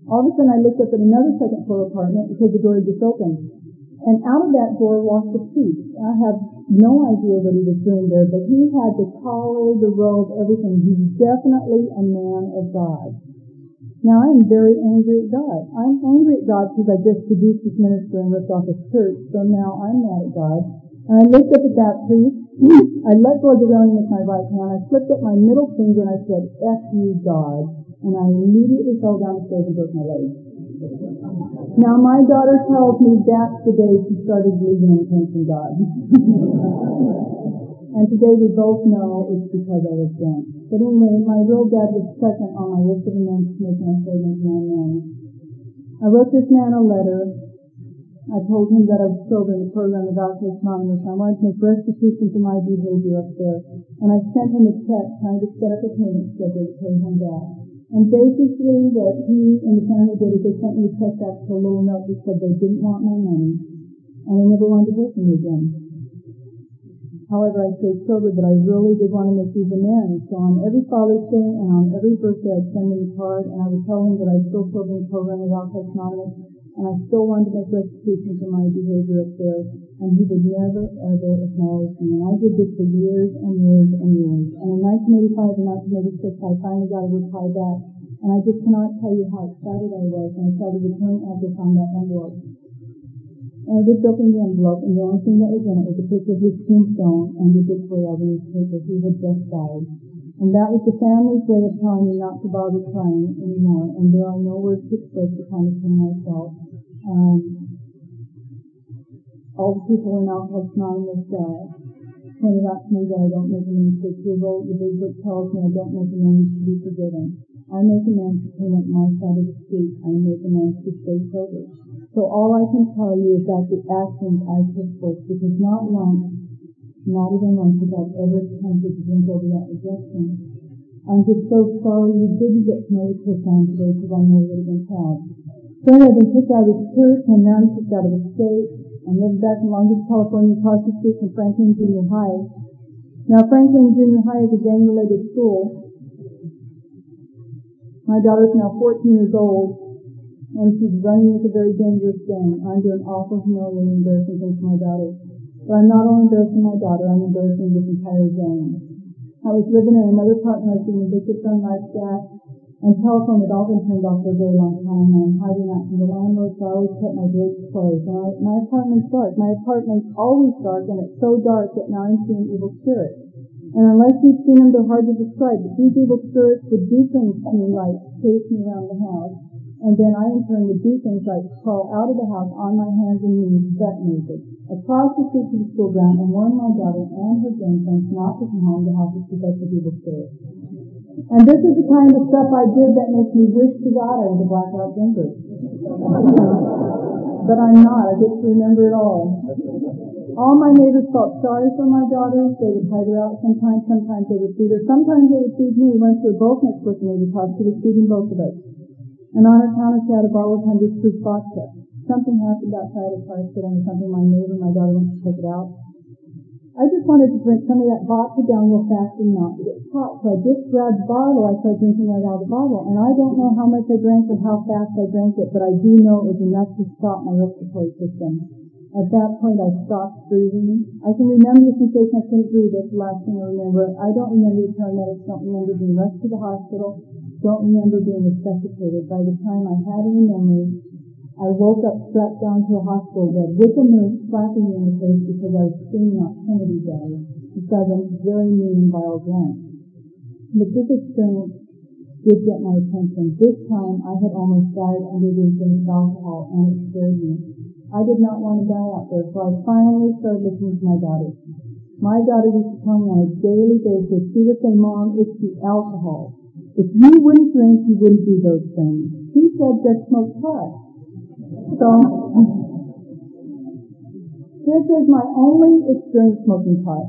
All of a sudden I looked up at another second floor apartment because the door had just opened. And out of that door walked the priest. I have no idea what he was doing there, but he had the collar, the robe, everything. He's definitely a man of God. Now I am very angry at God. I'm angry at God because I just seduced this minister and ripped off his church, so now I'm mad at God. And I looked up at that priest. I let go of the railing with my right hand. I flipped up my middle finger and I said, F you, God. And I immediately fell down the stairs and broke my leg. Now my daughter tells me that's the day she started believing in from God. <laughs> and today we both know it's because I was drunk. But anyway, my real dad was second on my list of amends to make my third and man. I wrote this man a letter. I told him that I was in the program of Alcoholics Anonymous. I wanted to make restitution for my behavior up there. And I sent him a check trying to set up a payment schedule to pay him back. And basically what he and the family did is they sent me a check back for a little note that said they didn't want my money and they never wanted to hear from me again. However, I stayed sober, but I really did want to make these amends. So on every Father's Day and on every birthday, I'd send him a card and I would tell him that I was still sober in the program of Alcoholics Anonymous. And I still wanted to make restitution for my behavior up there, and he would never, ever acknowledge me. And I did this for years and years and years. And in 1985 and 1986, I finally got a reply back, and I just cannot tell you how excited I was when I saw the return address on that envelope. And I up in the envelope, and the only thing that was in it was a picture of his tombstone and the obituary of his paper. He had just died. And that was the family's way of telling me not to bother crying anymore. And there are no words to express the kind of pain I felt. Um, all the people in Alcoholics Anonymous uh, pointed out to me that I don't make amends for approval. The big tells me I don't make amends to be forgiven. I make amends to clean up my side of the street. I make amends to stay sober. So all I can tell you is that the actions I took forth, because not once not even once have I ever attempted to drink over that rejection. I'm just so sorry you didn't get to know the Christian today because I know you would have been proud. Then I've been kicked out of the church and now I'm kicked out of the state. I live back in Long Beach, California, across the street from Franklin Junior High. Now Franklin Junior High is a gang-related school. My daughter's now 14 years old and she's running with a very dangerous gang. I'm doing awful humiliating embarrassing things to my daughter. But I'm not only embarrassing my daughter, I'm embarrassing this entire gang. I was living in another apartment. I was being evicted from my gas and telephone had all been turned off for a very long time, and I'm hiding out from the landlord, so I always kept my doors closed. And I, my apartment's dark. My apartment's always dark, and it's so dark that now I'm seeing evil spirits. And unless you've seen them, they're hard to describe. But these evil spirits would do things to me like chase me around the house, and then I in turn would do things like crawl out of the house on my hands and knees, butt naked, across the street to the school ground and warn my daughter and her grandparents not to come home to help us protect evil spirit. And this is the kind of stuff I did that makes me wish to God I was a blackout drinker. but I'm not. I get to remember it all. All my neighbors felt sorry for my daughter. They would hide her out sometimes. Sometimes they would feed her. Sometimes they would feed me. Once we were both next to the neighbor's house. She was feeding both of us and on her counter she had a bottle of hundred proof vodka. Something happened outside of sit under something my neighbor, my daughter went to take it out. I just wanted to drink some of that vodka down real fast and not get caught. So I just grabbed the bottle. I started drinking right out of the bottle. And I don't know how much I drank or how fast I drank it, but I do know it was enough to stop my respiratory system. At that point, I stopped breathing. I can remember the sensation I couldn't breathe. That's the last thing I remember. I don't remember the paramedics. Don't remember being rushed to the hospital don't remember being resuscitated. By the time I had any memory, I woke up strapped down to a hospital bed with a nurse slapping me in the face because I was screaming out Kennedy Day because a very mean and vile glance. But this experience did get my attention. This time I had almost died under the influence of alcohol and it scared me. I did not want to die out there, so I finally started listening to my daughter. My daughter used to tell me on a daily basis, she would say, Mom, it's the alcohol. If you wouldn't drink, you wouldn't do those things. He said just smoke pot. So, this is my only experience smoking pot.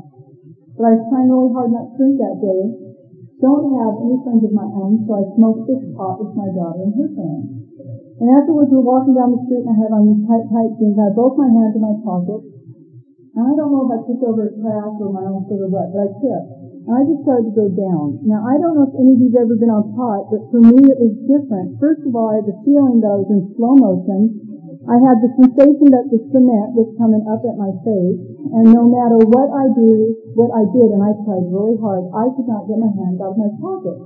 But I was trying really hard not to drink that day. Don't have any friends of my own, so I smoked this pot with my daughter and her friends. And afterwards, we were walking down the street and I had on these tight, tight jeans. I had both my hands in my pockets. And I don't know if I tripped over a crack or my own foot or what, but I tripped. I just started to go down. Now, I don't know if any of you've ever been on pot, but for me it was different. First of all, I had the feeling that I was in slow motion. I had the sensation that the cement was coming up at my face, and no matter what I do, what I did, and I tried really hard, I could not get my hands out of my pocket.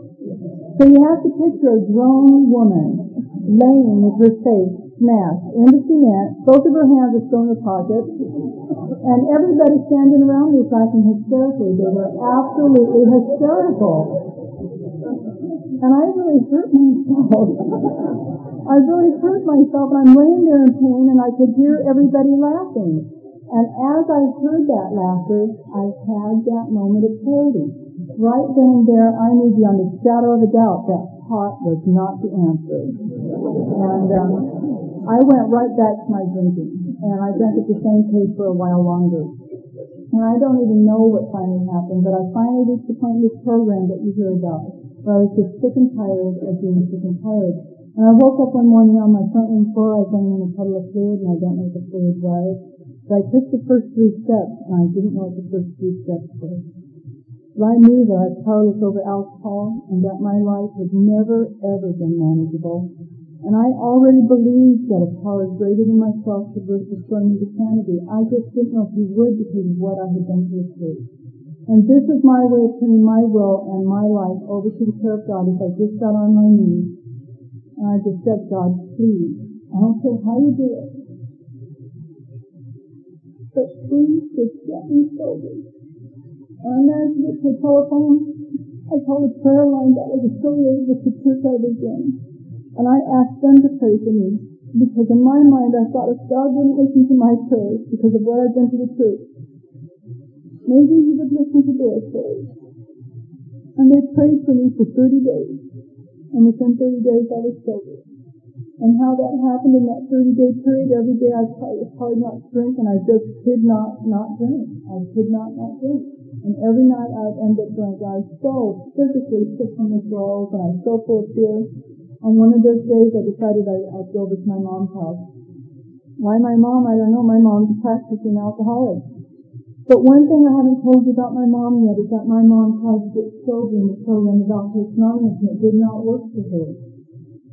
So you have to picture a grown woman laying with her face smashed in the cement, both of her hands are still in her pockets, and everybody standing around me is laughing hysterically. They were absolutely hysterical. And I really hurt myself. <laughs> I really hurt myself, and I'm laying there in pain, and I could hear everybody laughing. And as I heard that laughter, I had that moment of clarity. Right then and there, I knew beyond the shadow of a doubt that pot was not the answer. And um, I went right back to my drinking, and I drank at the same pace for a while longer. And I don't even know what finally happened, but I finally reached the point in this program that you hear about, where I was just sick and tired of being sick and tired. And I woke up one morning on my front room floor, I was laying in a puddle of fluid, and I don't know what the fluid was. But I took the first three steps, and I didn't know what the first three steps were. But I knew that I was powerless over alcohol, and that my life had never, ever been manageable And I already believed that a power greater than myself could restore me to sanity. I just didn't know if he would because of what I had done to his faith. And this is my way of turning my will and my life over to the care of God if I just got on my knees I just said, God, please, I don't care how you do it, but please just get me sober. And I answered the telephone. I called a prayer line that was affiliated with the church I was in. And I asked them to pray for me because in my mind I thought if God wouldn't listen to my prayers because of what I'd done to the church, maybe he would listen to their prayers. And they prayed for me for 30 days. And within 30 days I was sober. And how that happened in that 30 day period, every day I was hard not to drink and I just could not not drink. I could not not drink. And every night I'd end up drinking. I was so physically sick from withdrawals and I was so full of fear. On one of those days, I decided I, would go over to my mom's house. Why my mom? I don't know. My mom's a practicing alcoholic. But one thing I haven't told you about my mom yet is that my mom tried to get sober in the program of Alcoholics Anonymous and it did not work for her.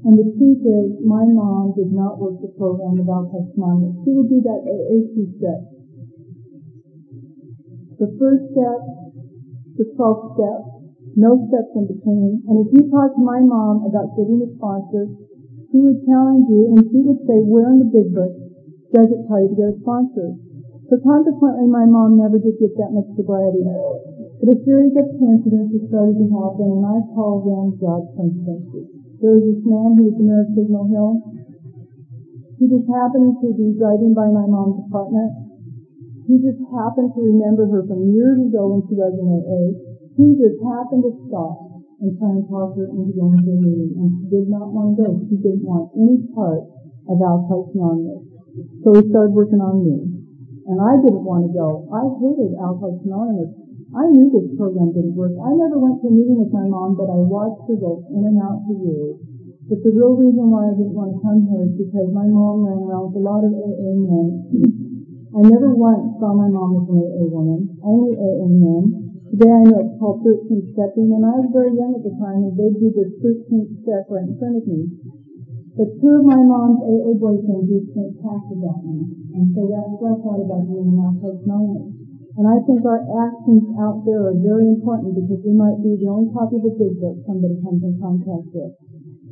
And the truth is, my mom did not work the program of Alcoholics Anonymous. She would do that AA two steps. The first step, the 12th step, no steps in between. And if you talk to my mom about getting a sponsor, she would challenge you and she would say, where in the big book does it tell you to get a sponsor? So consequently, my mom never did get that much sobriety. But a series of coincidences started to happen, and I call them God's coincidences. There was this man who was the Signal Hill. He just happened to be driving by my mom's apartment. He just happened to remember her from years ago when she was in AA. He just happened to stop and try and talk her into going to a meeting, and she did not want to go. She didn't want any part of Alcoholics Anonymous. So he started working on me. And I didn't want to go. I hated Alcoholics Anonymous. I knew this program didn't work. I never went to a meeting with my mom, but I watched her go in and out for years. But the real reason why I didn't want to come here is because my mom ran around with a lot of AA men. <clears throat> I never once saw my mom as an AA woman, only AA men. Today I know it's called 13 stepping, and I was very young at the time, and they'd do this 13th step right in front of me. But two of my mom's AA boyfriends used to make passes at me, and so that's what I thought about doing now post moment. And I think our actions out there are very important because we might be the only copy of the big book somebody comes in contact with.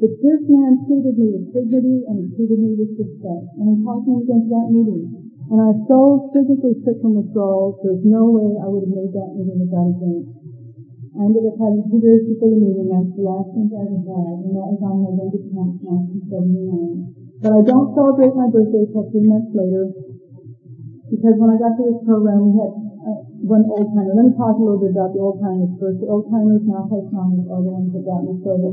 But this man treated me with dignity and treated me with respect, and he talked me into that meeting. And I was so physically sick from withdrawals, there's no way I would have made that meeting without a drink. I ended up having two days before the meeting, that's the last thing I ever had, and that was on November 10th, 1979. But I don't celebrate my birthday until three months later, because when I got to this program, we had uh, one old timer. Let me talk a little bit about the old timers first. The old timers now play songs are the ones that got me sober.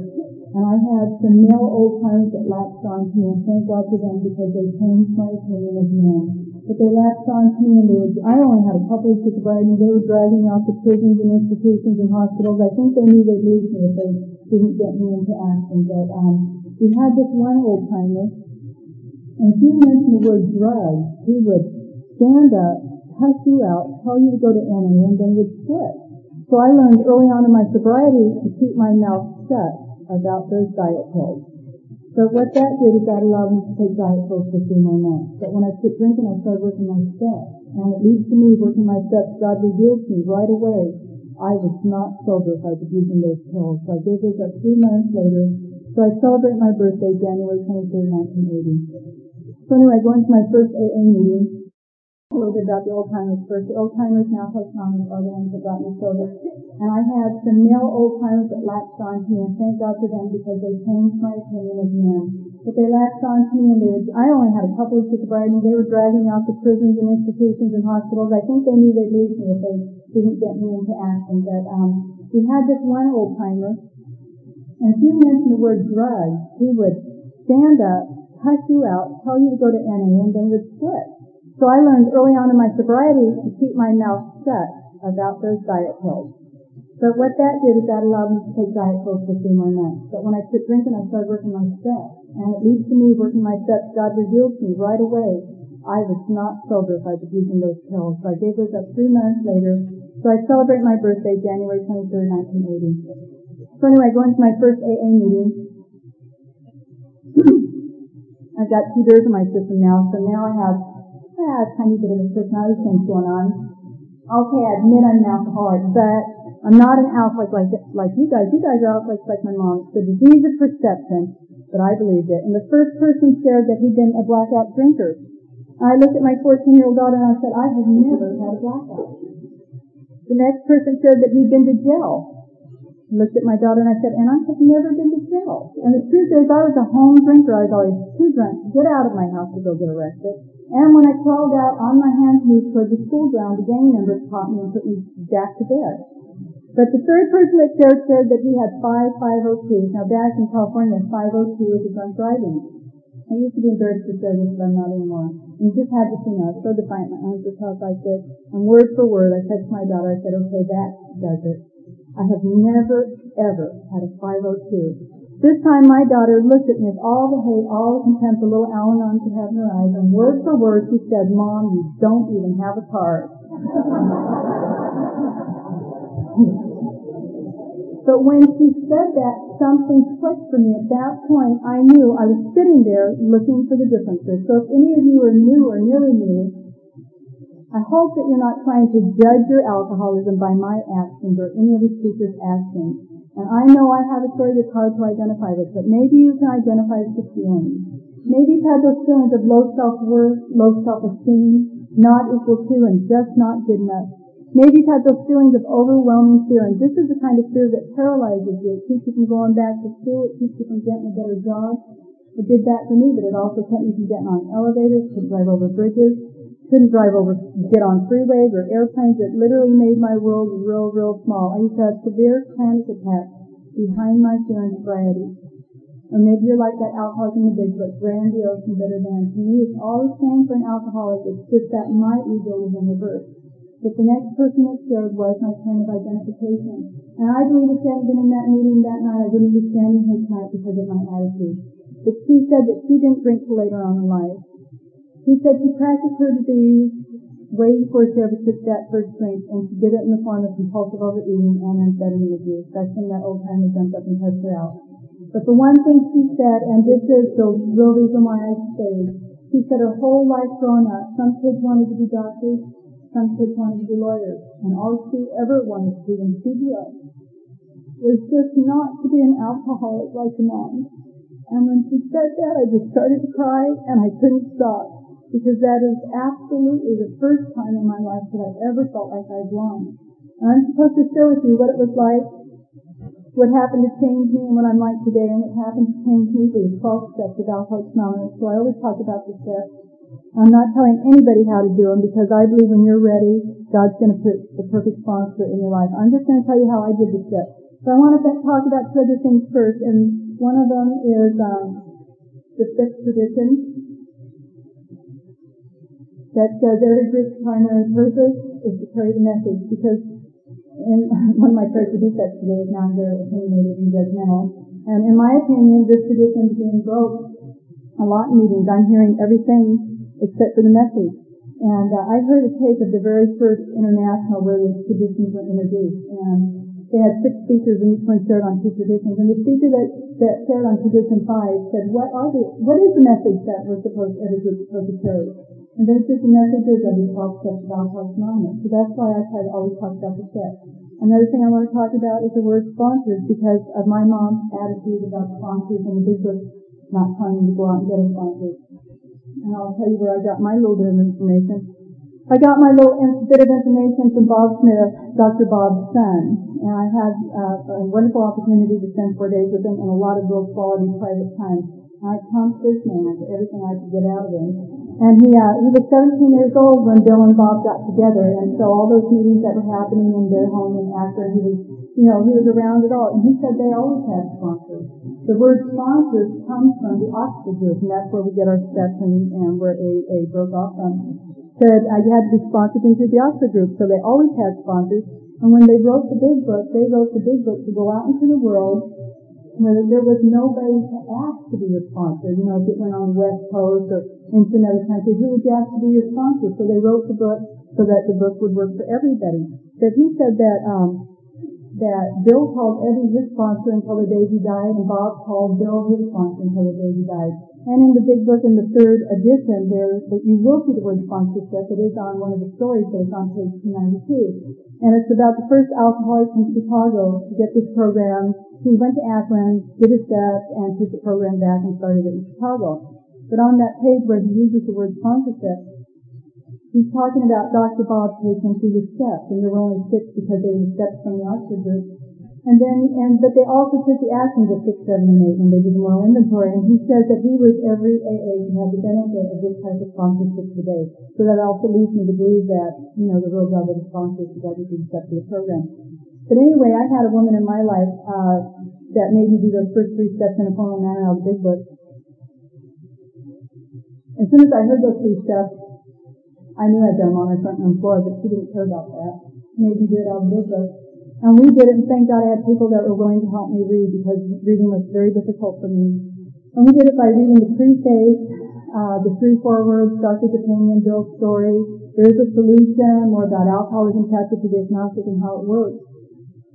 And I had some male old timers that latched on to me, and thank God for them because they changed my opinion of men but they latched on to me and they would, I only had a couple of sobriety and they were dragging out to prisons and institutions and hospitals. I think they knew they'd lose me if they didn't get me into action. But um, we had this one old timer and if you mentioned the word drugs, he would stand up, cuss you out, tell you to go to NA and then would quit. So I learned early on in my sobriety to keep my mouth shut about those diet pills. But what that did is that allowed me to take diet pills for three more months. But when I quit drinking, I started working my steps. And it leads to me working my steps. God revealed to me right away I was not sober if I was using those pills. So I gave those up three months later. So I celebrate my birthday, January 23rd, 1980. So anyway, going to my first AA meeting, a little bit about the old timers first. The old timers now play common are the ones that got me sober. And I had some male old timers that latched on to me, and thank God for them because they changed my opinion of men. But they latched on to me, and they would, I only had a couple of sobriety, they were dragging me out to prisons and institutions and hospitals. I think they knew they'd lose me if they didn't get me into action. But um, we had this one old timer, and if you mentioned the word drugs, he would stand up, cuss you out, tell you to go to NA, and then would quit. So I learned early on in my sobriety to keep my mouth shut about those diet pills. But what that did is that allowed me to take diet pills for three more months. But when I quit drinking, I started working my steps. And it leads to me working my steps. God revealed to me right away I was not sober if I was using those pills. So I gave those up three months later. So I celebrate my birthday, January 23rd, 1980. So anyway, going to my first AA meeting. <clears throat> I've got two beers in my system now, so now I have ah, tiny bit of personality change going on. Okay, I admit I'm an alcoholic, but I'm not an alcoholic like, like you guys. You guys are alcoholics like my mom. It's the disease of perception, but I believed it. And the first person shared that he'd been a blackout drinker. I looked at my 14-year-old daughter and I said, I have never had a blackout. The next person said that he'd been to jail looked at my daughter and I said, and I have never been to jail. And the truth is, I was a home drinker. I was always too drunk to get out of my house to go get arrested. And when I crawled out on my hands and knees toward the school ground, the gang members caught me and put me back to bed. But the third person that shared said that he had five 502s. Now back in California, 502 is a drunk driving. I used to be embarrassed to share this, but I'm not anymore. And just had to, you know, so defiant. My arms were crossed like this. And word for word, I said to my daughter, I said, okay, that does it. I have never, ever had a 502. This time my daughter looked at me with all the hate, all the contempt the little Al-Anon could have in her eyes, and word for word she said, Mom, you don't even have a card. but when she said that, something clicked for me. At that point, I knew I was sitting there looking for the differences. So if any of you are new or nearly new, I hope that you're not trying to judge your alcoholism by my actions or any of the speaker's actions. And I know I have a story that's hard to identify with, but maybe you can identify with the feelings. Maybe you've had those feelings of low self-worth, low self-esteem, not equal to, and just not good enough. Maybe you've had those feelings of overwhelming fear, and this is the kind of fear that paralyzes you. It keeps you from going back to school. It keeps you from getting a better job. It did that for me, but it also kept me from getting on elevators, to drive over bridges, couldn't drive over, get on freeways or airplanes. It literally made my world real, real small. I used to have severe panic attacks behind my fear and sobriety. Or maybe you're like that alcoholic in the big book, grandiose and bitter than. To me, it's all the same for an alcoholic. It's just that my ego was in reverse. But the next person that shared was my point of identification. And I believe if she hadn't been in that meeting that night, I wouldn't be standing here tonight because of my attitude. But she said that she didn't drink till later on in life. He said she practiced her way before she ever took that first drink, and she did it in the form of compulsive overeating and amphetamine abuse. That's when that old timer jumped up and touched her out. But the one thing she said, and this is the real reason why I stayed, she said her whole life growing up, some kids wanted to be doctors, some kids wanted to be lawyers, and all she ever wanted to do when she grew up was just not to be an alcoholic like mom. And when she said that, I just started to cry, and I couldn't stop because that is absolutely the first time in my life that I've ever felt like I've won. And I'm supposed to share with you what it was like, what happened to change me and what I'm like today, and it happened to change me for the 12 steps of Alcoholics Anonymous. So I always talk about the steps. I'm not telling anybody how to do them because I believe when you're ready, God's going to put the perfect sponsor in your life. I'm just going to tell you how I did the steps. So I want to talk about two other things first, and one of them is um, the fifth tradition that says every group's primary purpose is to carry the message because in <laughs> one of my to do that today is now very opinionated and judgmental. And in my opinion, this tradition is being broke a lot in meetings. I'm hearing everything except for the message. And uh, I heard a tape of the very first international where the traditions were introduced. And they had six speakers and each one shared on two traditions. And the speaker that, that shared on tradition five said, what are the, what is the message that we're supposed, every group supposed to carry? And then just messages of the 12 steps of Alcoholics Anonymous. So that's why I try to always talk about the steps. Another thing I want to talk about is the word sponsors because of my mom's attitude about sponsors and the business not telling me to go out and get a sponsor. And I'll tell you where I got my little bit of information. I got my little bit of information from Bob Smith, Dr. Bob's son, and I had uh, a wonderful opportunity to spend four days with him and a lot of real quality private time. And I pumped this man for everything I could get out of him. And he, uh, he was 17 years old when Bill and Bob got together. And so all those meetings that were happening in their home in Akron, he was, you know, he was around it all. And he said they always had sponsors. The word sponsors comes from the group, and that's where we get our steps and, where AA broke off from. Said uh, you had to be sponsored into the Oxford group, so they always had sponsors. And when they wrote the big book, they wrote the big book to go out into the world where there was nobody to ask to be your sponsor. You know, if it went on the West Coast or into another country, who would ask to be sponsor? So they wrote the book so that the book would work for everybody. But he said that, um, that Bill called Ebby his sponsor until the day he died, and Bob called Bill his sponsor until the day he died. And in the big book in the third edition, there you will see the word sponsorship. It is on one of the stories, but it's on page 292. And it's about the first alcoholic from Chicago to get this program. He went to Akron, did a step, and took the program back and started it in Chicago. But on that page where he uses the word sponsorship, he's talking about Dr. Bob taking through the steps, and there were only six because they were steps from the Oxford group. And then, and, but they also took the actions of 6, 7, and 8 when they did the moral inventory. And he says that he was every AA to have the benefit of this type of sponsorship today. So that also leads me to believe that, you know, the real job of the sponsor is can step to the program. But anyway, I had a woman in my life, uh, that made me do those first three steps in a formal manner out of the big book. As soon as I heard those three steps, I knew I'd done them on my front room floor, but she didn't care about that. Out of the book. And we did it, and thank God I had people that were willing to help me read because reading was very difficult for me. And we did it by reading the preface, uh, the three forewords, Doctor's opinion, Bill's story. There's a solution, more about alcoholism, captured to the agnostic and how it works.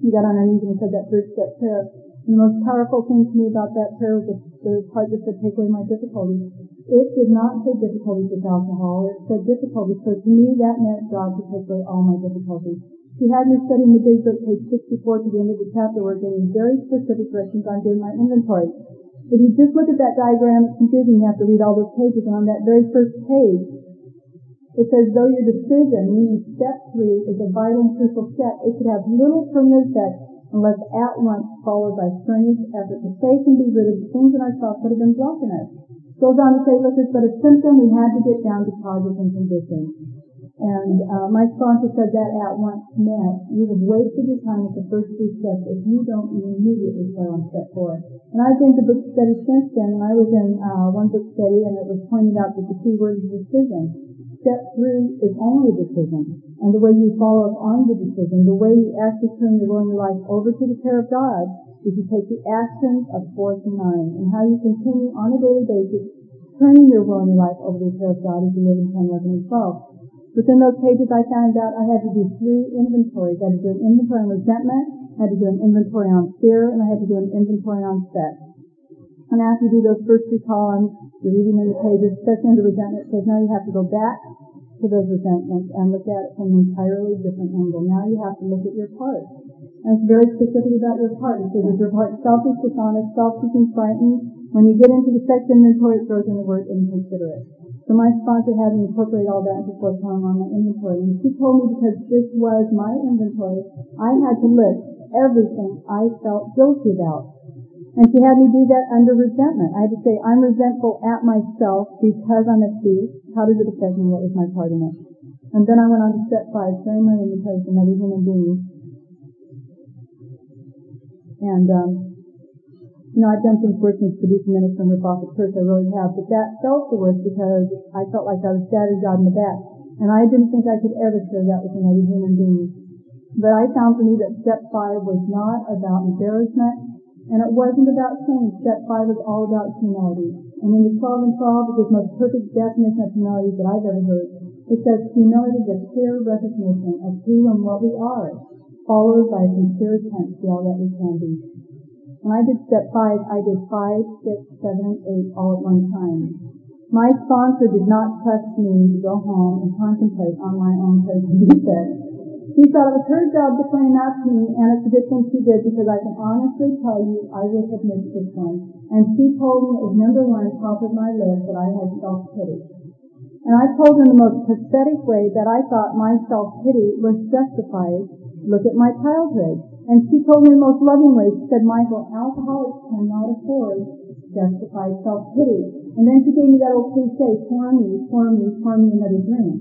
We got on our knees and said that first step prayer. And the most powerful thing to me about that prayer was the, the part that said, take away my difficulties. It did not say difficulties with alcohol. It said difficulties. So to me, that meant God to take away all my difficulties. He had me studying the big book, page 64 to the end of the chapter, where giving very specific directions on doing my inventory. If you just look at that diagram, it's confusing. You have to read all those pages. And on that very first page, it says, though your decision, meaning step three, is a vital and crucial step, it could have little permanent effect unless at once followed by strenuous effort to face and be rid of the things in ourselves that have been blocking us. Goes on to say, look, it's but a symptom we had to get down to causes and conditions. And uh, my sponsor said that at once meant you have wasted your time with the first three steps if you don't immediately start on step four. And I've been to book study since then, and I was in uh, one book study, and it was pointed out that the key word is decision. Step three is only a decision, and the way you follow up on the decision, the way you actually turn your will and your life over to the care of God, is you take the actions of four to nine, and how you continue on a daily basis turning your will and your life over to the care of God as you live in 10, 11, and 12. Within those pages, I found out I had to do three inventories. I had to do an inventory on resentment, I had to do an inventory on fear, and I had to do an inventory on sex. And after you do those first three columns, you're reading in the pages, especially under resentment, says now you have to go back to those resentments and look at it from an entirely different angle. Now you have to look at your part. And it's very specific about your part. It says, your part selfish, dishonest, self-seeking, frightened? When you get into the sex inventory, it throws in the word inconsiderate. So my sponsor had me incorporate all that into fourth column on my inventory. And she told me because this was my inventory, I had to list everything I felt guilty about. And she had me do that under resentment. I had to say, I'm resentful at myself because I'm a thief. How does it affect me? What was my part in it? And then I went on to step five, inventory with another human being. And um, you know, I've done things worse than producing minister and rip off a church, I really have, but that felt the worst because I felt like I was stabbing God in the back. And I didn't think I could ever share that with another human being. But I found for me that step five was not about embarrassment, and it wasn't about shame. Step five was all about humility. And in the 12 and 12, it is the most perfect definition of humility that I've ever heard. It says humility is a clear recognition of who and what we are, followed by sincere attempt to all that we can be. When I did step five, I did five, six, seven, and eight all at one time. My sponsor did not trust me to go home and contemplate on my own because <laughs> he said, she thought it was her job to point out to me, and it's a good thing she did because I can honestly tell you I would have missed this one. And she told me it was number one top of my list that I had self-pity. And I told her in the most pathetic way that I thought my self-pity was justified. Look at my childhood. And she told me the most loving way, she said, Michael, alcoholics cannot afford justified self-pity. And then she gave me that old cliche, pour me, pour me, pour me another drink.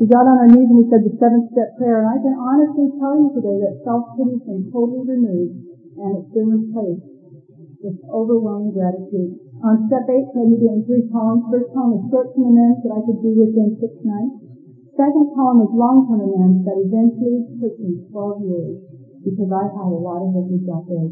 We got on our knees and we said the seventh step prayer, and I can honestly tell you today that self-pity's been totally removed, and it's been replaced with overwhelming gratitude. On step eight, we me in three columns. First column is short-term amends that I could do within six months. Second column is long-term amends that eventually took me 12 years because I had a lot of records out there.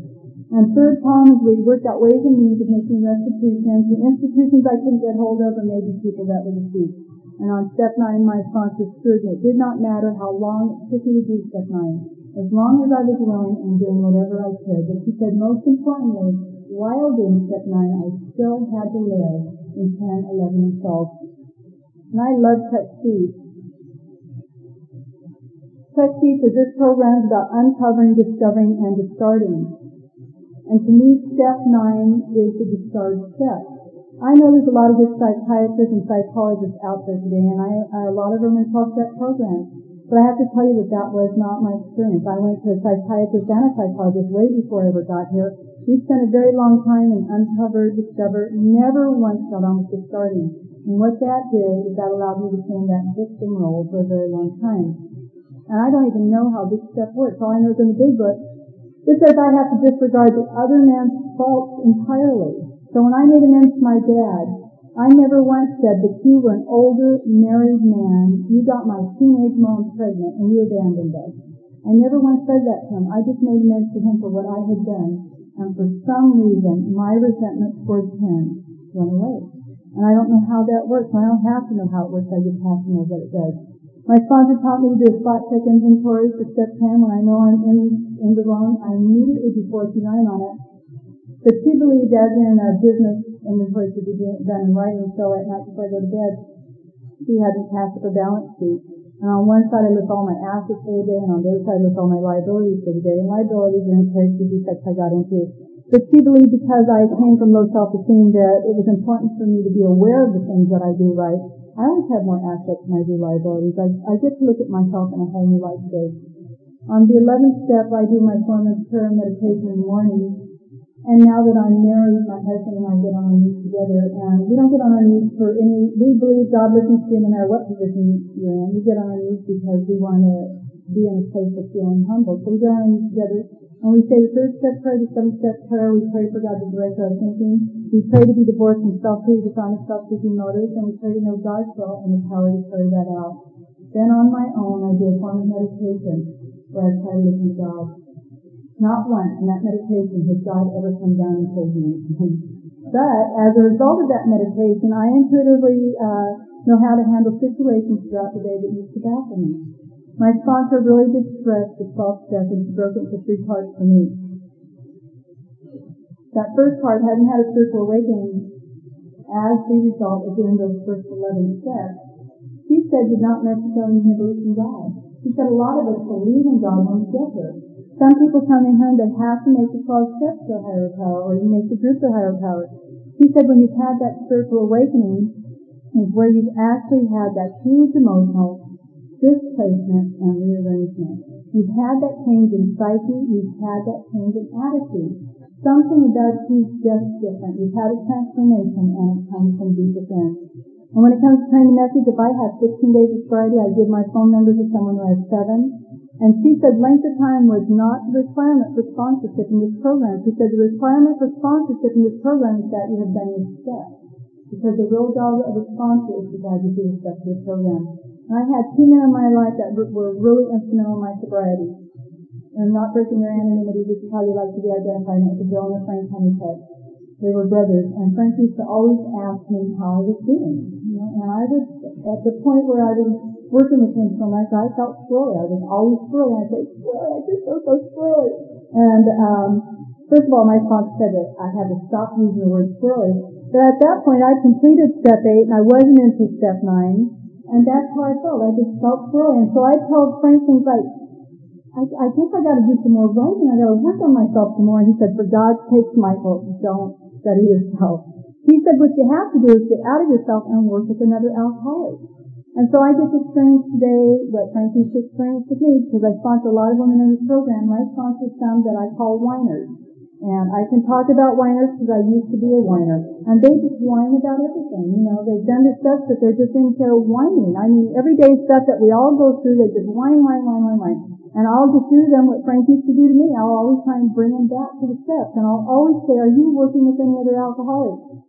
And third column is we worked out ways and means of making restitutions to institutions I couldn't get hold of or maybe people that were deceased. And on step nine, my sponsor assured me it did not matter how long it took me to do step nine, as long as I was willing and doing whatever I could. But she said most importantly, while doing step nine, I still had to live in 10, 11, and 12. And I love Chuck C's. Seeds is this program is about uncovering, discovering, and discarding. And to me, step nine is the discard step. I know there's a lot of good psychiatrists and psychologists out there today, and I, a lot of them in 12-step programs. But I have to tell you that that was not my experience. I went to a psychiatrist and a psychologist way before I ever got here. We spent a very long time in uncover, discover, never once got on with discarding. And what that did is that allowed me to stay in that victim role for a very long time. And I don't even know how this step works. All I know is in the big book, it says I have to disregard the other man's faults entirely. So when I made amends to my dad, I never once said that you were an older, married man, you got my teenage mom pregnant, and you abandoned us. I never once said that to him. I just made amends to him for what I had done. And for some reason, my resentment towards him went away. And I don't know how that works. I don't have to know how it works. I just have to know that it does. My sponsor taught me to do a spot check inventory for step 10 when I know I'm in, in the wrong. I immediately, before tonight on it, but she believed as in a business inventory should be done in writing, so at night before I go to bed, she had me cast up a balance sheet. And on one side I list all my assets for the day, and on the other side I list all my liabilities for the day. And liabilities are any character defects I got into. But she believed because I came from low self-esteem that it was important for me to be aware of the things that I do right. I always have more assets than I do liabilities. I, I get to look at myself in a whole new light today. On the 11th step, I do my form of prayer and meditation in the morning. And now that I'm married, my husband and I get on our knees together, and we don't get on our knees for any, we believe God listens to you no matter what position you're in. We get on our knees because we want to be in a place of feeling humble. So we our knees together, and we say the third step prayer, the seventh step prayer, we pray for God to direct our thinking. We pray to be divorced from self-pity, dishonest, self-seeking motives, and we pray to know God's will and the power to carry that out. Then on my own, I do a form of meditation where I try to listen God. Not once in that meditation has God ever come down and told me anything. <laughs> But as a result of that meditation, I intuitively uh, know how to handle situations throughout the day that used to baffle me. My sponsor really did stress the 12 step and she broke it into three parts for me. That first part, having had a spiritual awakening as the result of doing those first 11 steps, she said did not necessarily mean belief in God. She said a lot of us believe in God when we get there. Some people come in here and they have to make the 12 steps to a higher power, or you make the group to a higher power. He said when you've had that spiritual awakening is where you've actually had that huge emotional displacement and rearrangement. You've had that change in psyche, you've had that change in attitude. Something about you is just different. You've had a transformation and it comes from deep within. And when it comes to training message, if I have 15 days of Friday, I give my phone number to someone who has seven. And she said length of time was not the requirement for sponsorship in this program. She said the requirement for sponsorship in this program is that you have done your steps. Because the real job of a sponsor is to guide you through the steps of the program. I had two men in my life that were really instrumental in my sobriety. And not breaking their anonymity, this is how you like to be identified, and it was Bill and Frank Honeycutt. They were brothers, and Frank used to always ask me how I was doing. You know, and I was at the point where I was working with him so much, I felt squirrely. I was always squirrely. I'd say, squirrely, I just feel so squirrely. And, um, first of all, my sponsor said that I had to stop using the word squirrely. But at that point, I completed step eight and I wasn't into step nine. And that's how I felt. I just felt. And so I told Frank things like, I, I guess I gotta do some more writing. I gotta work on myself some more. And he said, for God's sake, Michael, don't study yourself. He said, what you have to do is get out of yourself and work with another alcoholic. And so I get to experience today what Frankie's experienced with me because I sponsor a lot of women in this program. I sponsor some that I call whiners. And I can talk about whiners because I used to be a whiner. And they just whine about everything. You know, they've done this stuff, but they're just into whining. I mean, everyday stuff that we all go through, they just whine, whine, whine, whine, whine. And I'll just do them what Frank used to do to me. I'll always try and bring them back to the steps. And I'll always say, are you working with any other alcoholics?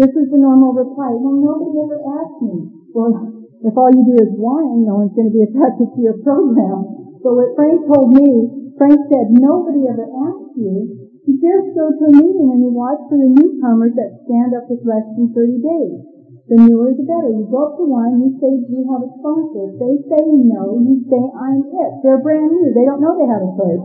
This is the normal reply. Well, nobody ever asked me. Well, if all you do is whine, no one's going to be attracted to your program. But what Frank told me, Frank said, nobody ever asked you. You just go to a meeting and you watch for the newcomers that stand up with less than 30 days. The newer the better. You go up to one, you say, do you have a sponsor? If they say no, you say, I'm it. They're brand new. They don't know they have a choice.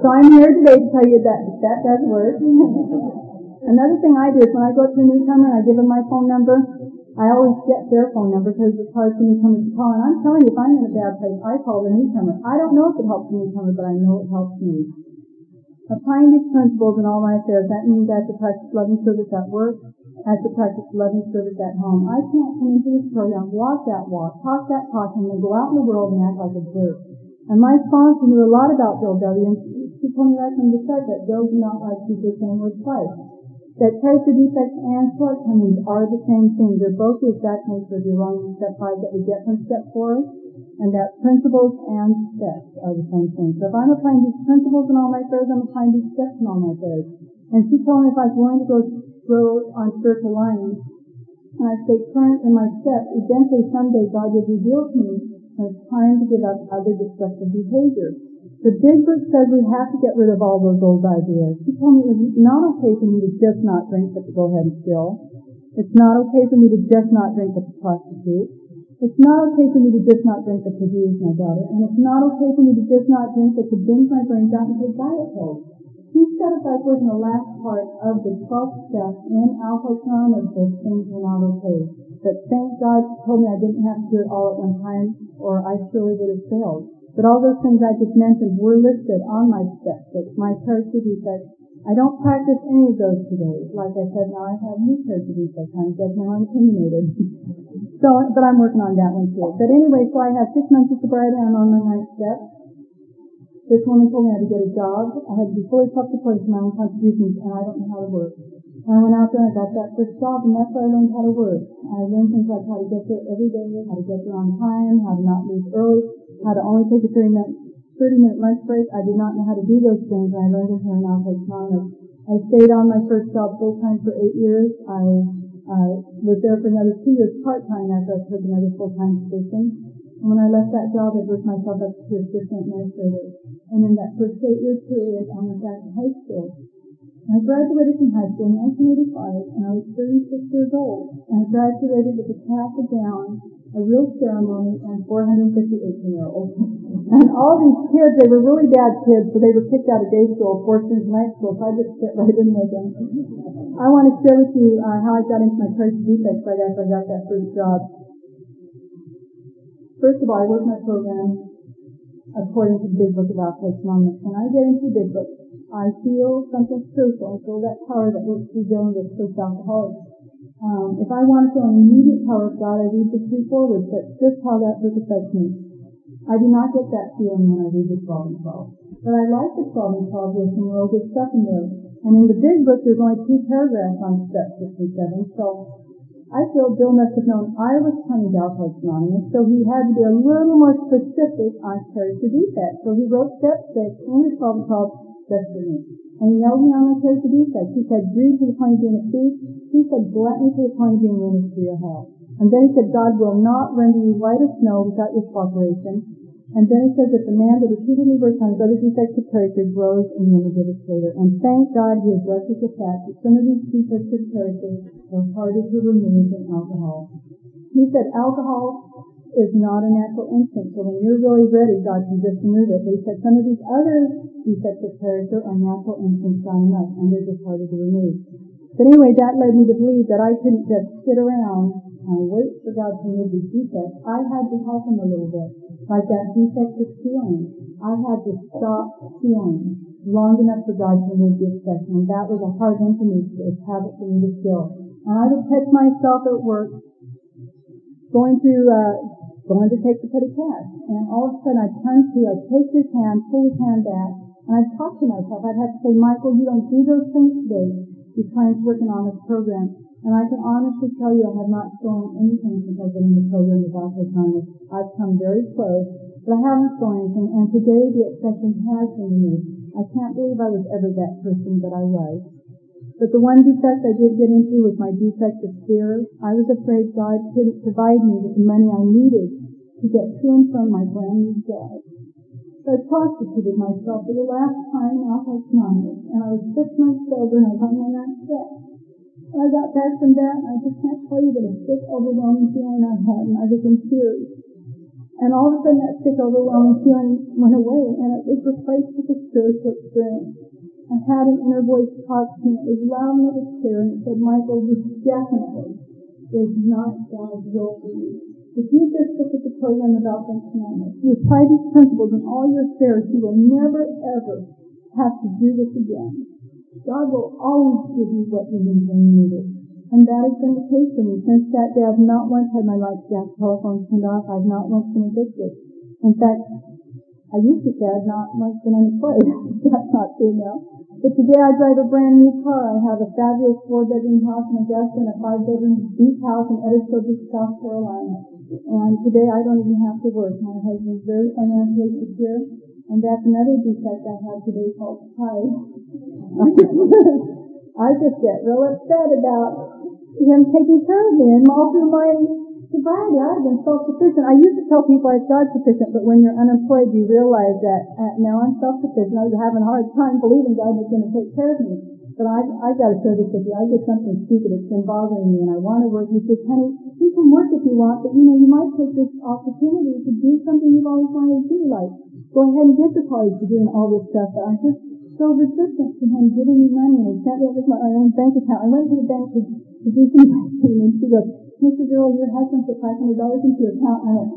So I'm here today to tell you that that does work. <laughs> Another thing I do is when I go to a newcomer and I give them my phone number, I always get their phone number because it's hard for newcomers to call. And I'm telling you, if I'm in a bad place, I call the newcomer. I don't know if it helps the newcomer, but I know it helps me. Applying these principles in all my affairs, that means I have to practice loving service at work, I have to practice loving service at home. I can't come into this program, walk that walk, talk that talk, and then go out in the world and act like a jerk. And my sponsor knew a lot about Bill W. And she told me right from the start that Bill did not like people saying words twice that character defects and shortcomings are the same thing. They're both the exact nature of the wrong step five that we get from step four, and that principles and steps are the same thing. So if I'm applying these principles in all my affairs, I'm applying these steps in all my affairs. And she told me if I was willing to go grow on spiritual lines, and I stay current in my steps, eventually someday God will reveal to me when it's time to give up other destructive behavior. The big book says we have to get rid of all those old ideas. She told me it's not okay for me to just not drink but to go ahead and steal. It's not okay for me to just not drink but to prostitute. It's not okay for me to just not drink but to abuse my daughter. And it's not okay for me to just not drink but to binge my brains out and take diet pills. He said if I was in the last part of the 12th step in Alcoholics Anonymous, things were not okay. But thank God she told me I didn't have to do it all at one time or I surely would have failed. But all those things I just mentioned were listed on my six, my character defects. I don't practice any of those today. Like I said, now I have new character defects. I'm just now opinionated. <laughs> so, but I'm working on that one too. But anyway, so I have six months of sobriety. I'm on my ninth step. This woman told me I had to get a job. I had to be fully self-supported for my own contributions, and I don't know how to work. And I went out there and I got that first job, and that's where I learned how to work. I learned things like how to get there every day, how to get there on time, how to not leave early, how to only take a 30 minute, 30 minute lunch break. I did not know how to do those things, I learned them here in Alcoholics Anonymous. I stayed on my first job full time for eight years. I uh, was there for another two years part time after I took another full time position. And when I left that job, I worked myself up to assistant administrator. And in that first eight year period, I went back to high school. I graduated from high school in 1985, and I was 36 years old. And I graduated with a cap, a gown, a real ceremony, and 450 18-year-olds. and all these kids, they were really bad kids, so they were kicked out of day school, forced into night school, so I just fit right in with them. I want to share with you uh, how I got into my character defects right after I got that first job. First of all, I worked my program according to the Big Book of Alcoholics Anonymous. When I get into the Big Book, I feel something spiritual. I feel that power that works through dealing with first alcoholics. Um, if I want to feel an immediate power of God, I read the three forwards. That's just how that book affects me. I do not get that feeling when I read the 12 and 12. But I like the 12 and 12. There's some real good stuff in there. And in the big book, there's only two paragraphs on step 67. So I feel Bill must have known I was coming to Alcoholics Anonymous, so he had to be a little more specific on character defects. So he wrote step 6 in the 12 and 12 just for me. And he held me on my toes to do so. He said, greed to the point of being a thief. He said, gluttony to the point of being ruinous to your health. And then he said, God will not render you white as snow without your cooperation. And then he says that the man that repeatedly works on his other defects of character grows in the image of his creator. And thank God he addresses the fact that some of these defects of character are harder to remove than alcohol. He said alcohol is not a natural instinct. So when you're really ready, God can just remove it. They said some of these other defects of character are natural instincts on enough, and they're just harder to remove. But anyway, that led me to believe that I couldn't just sit around and wait for God to remove these defects. I had to help him a little bit. Like that defect of stealing. I had to stop stealing long enough for God to remove the obsession. And that was a hard one for me to habit for me to steal. And I would catch myself at work going through uh, going to take the petty cash. And all of a sudden I'd come to, I'd take his hand, pull his hand back, and I'd talk to myself. I'd have to say, Michael, you don't do those things today. You're trying to work on this program. And I can honestly tell you I have not stolen anything since I've been in the program of Alcoholics Anonymous. I've come very close, but I haven't stolen anything. And today the obsession has been removed. I can't believe I was ever that person that I was. But the one defect I did get into was my defect of fear. I was afraid God couldn't provide me with the money I needed to get to and from my brand new job. So I prostituted myself for the last time in Alcoholics Anonymous, and I was six months sober and I on my next step. When I got back from that, I just can't tell you the sick, overwhelming feeling I had, and I was in tears. And all of a sudden that sick, overwhelming feeling went away and it was replaced with a spiritual experience. I had an inner voice talk to me. It was loud and it clear and said, Michael, this definitely is not God's will for you. If you just stick with the program about the commandments, you apply these principles in all your affairs, you will never ever have to do this again. God will always give you what you need when you need it. And that has been the case for me. Since that day, I've not once had my life gas telephone turned off. I've not once been evicted. In fact, I used to say I've not once been unemployed. That's not true now. But today I drive a brand new car. I have a fabulous four-bedroom house in Augusta and a five-bedroom beach house in Beach, South Carolina. And today I don't even have to work. My husband's very financially secure. And that's another defect I have today called pride. <laughs> I just get real upset about him taking care of me and all through my sobriety I've been self-sufficient. I used to tell people I was God-sufficient, but when you're unemployed you realize that uh, now I'm self-sufficient. I was having a hard time believing God was going to take care of me. But I, I got to share this with you. I did something stupid. It's been bothering me, and I want to work. He says, honey, you can work if you want, but you know, you might take this opportunity to do something you've always wanted to do, like go ahead and get the college degree and all this stuff. But I just so resistant to him giving me money and sent me with my own bank account. I went to the bank to to do some testing, and she goes, Mr. Girl, your husband put $500 into your account. I went,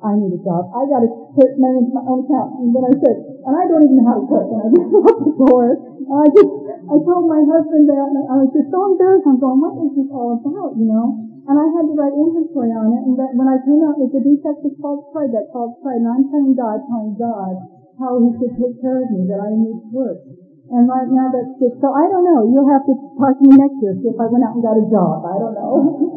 I need a job. I got to put money into my own account. And then I said, and I don't even know how to cook. And I just <laughs> off the floor. And I just, I told my husband that, and I was just so embarrassed. I'm going, what is this all about, you know? And I had to write inventory on it. And that when I came out with the defect of false pride, that false pride, and I'm telling God, telling God how He should take care of me, that I need to work. And right now that's just, so I don't know. You'll have to talk to me next year, see if I went out and got a job. I don't know. <laughs>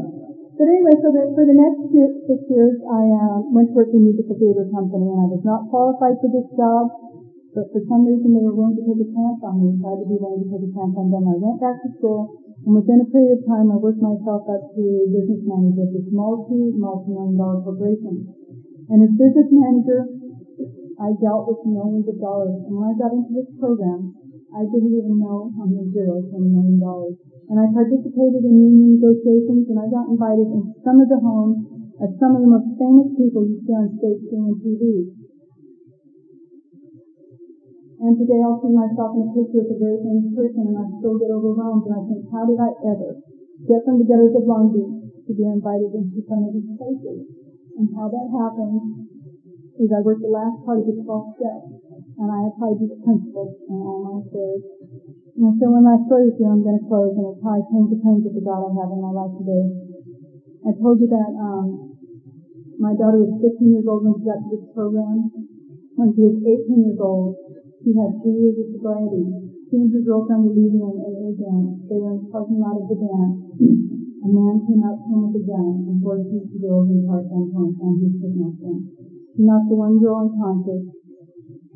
anyway, so the, for the next year, six years, I uh, went to work in a musical theater company, and I was not qualified for this job. But for some reason, they were willing to take a chance on me, so I had to be willing to take a chance on them. I went back to school, and within a period of time, I worked myself up to business manager this multi, multi-million dollar corporation. And as business manager, I dealt with millions of dollars. And when I got into this program, I didn't even know how many zeros from a million dollars. And I participated in union negotiations and I got invited into some of the homes of some of the most famous people you see on screen and TV. And today I'll see myself in a picture with a very famous person and I still get overwhelmed and I think, how did I ever get from the gutters of Long Beach to be invited into some of these places? And how that happened is I worked the last part of the 12 steps and I applied these principles in all my affairs. And so when my story is here, I'm going to close, and I came to terms with the God I have in my life today. I told you that um, my daughter was 15 years old when she got to this program. When she was 18 years old, she had three years of sobriety. She and her girlfriend were leaving an AA dance. They were in the parking lot of the dance. A man came up to him with a gun and forced him to go over his heart gunpoint and his kidnapping. He knocked the one girl unconscious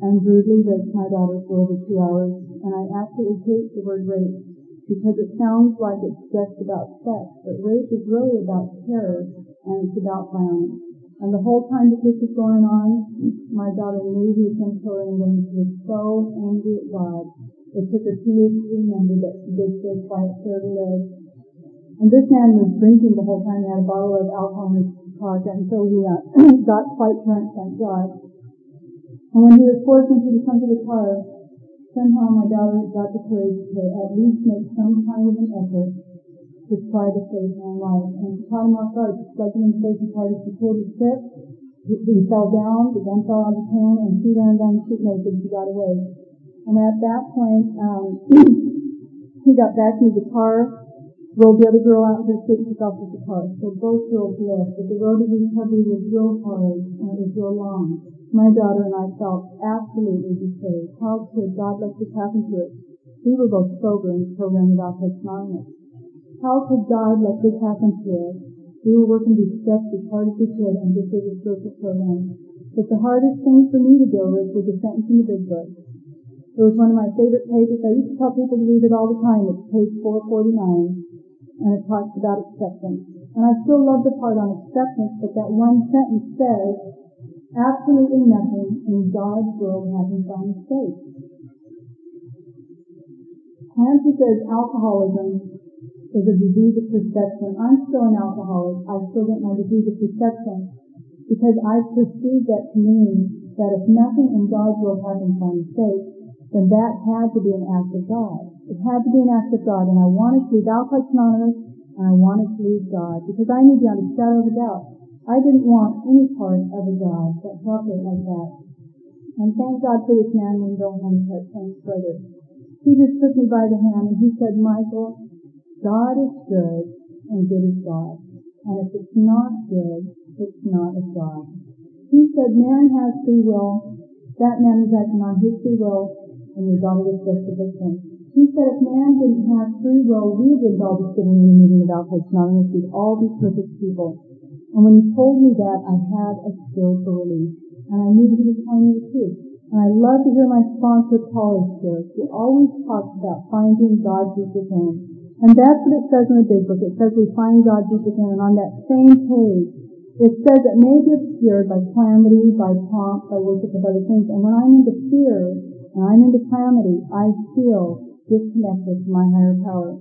and brutally raped my daughter for over two hours, and I absolutely hate the word rape because it sounds like it's just about sex, but rape is really about terror and it's about violence. And the whole time that this was going on, my daughter knew he was going to kill and she was so angry at God. It took her two years to remember that she did so to live. And this man was drinking the whole time. He had a bottle of alcohol in his pocket, so he uh, <clears throat> got quite drunk, thank God. And when he was forced into the trunk of the car, somehow my daughter got the courage to at least make some kind of an effort to try to save my life. And caught him off guard. Him in the safety car. She pulled his grip. He, he fell down. The gun fell out of his hand, and she ran down the street naked. She got away. And at that point, um, <clears throat> he got back into the car, rolled the other girl out into the street, and took off with the car. So both girls left. But the road to recovery was real hard, and it was real long. My daughter and I felt absolutely betrayed. How could God let this happen to us? We were both sober in the program of Alcoholics Anonymous. How could God let this happen to us? We were working these steps as hard as we could and was a spiritual program. But the hardest thing for me to deal with was the sentence in the big book. It was one of my favorite pages. I used to tell people to read it all the time. It's page 449 and it talks about acceptance. And I still love the part on acceptance, but that one sentence says, Absolutely nothing in God's world happens by mistake. Clancy says alcoholism is a disease of perception. I'm still an alcoholic. I still get my disease of perception. because I perceived that to mean that if nothing in God's will happens by mistake, then that had to be an act of God. It had to be an act of God, and I wanted to leave Alcoholics Anonymous, and I wanted to leave God, because I knew beyond a shadow of a doubt, I didn't want any part of a God that felt like that. And thank God for this man named Bill Thanks, brother. He just took me by the hand and he said, Michael, God is good and good is God. And if it's not good, it's not of God. He said man has free will. That man is acting on his free will and your daughter was just a victim. He said if man didn't have free will, we would all be sitting in a meeting of Alcoholics Anonymous. We'd all be perfect people. And when he told me that, I had a spiritual relief. And I knew that he was telling me the truth. And I love to hear my sponsor, Paul, share. He always talks about finding God deep within. And that's what it says in the big book. It says we find God deep within. And on that same page, it says it may be obscured by calamity, by pomp, by worship of other things. And when I'm into fear, and I'm into calamity, I feel disconnected from my higher power.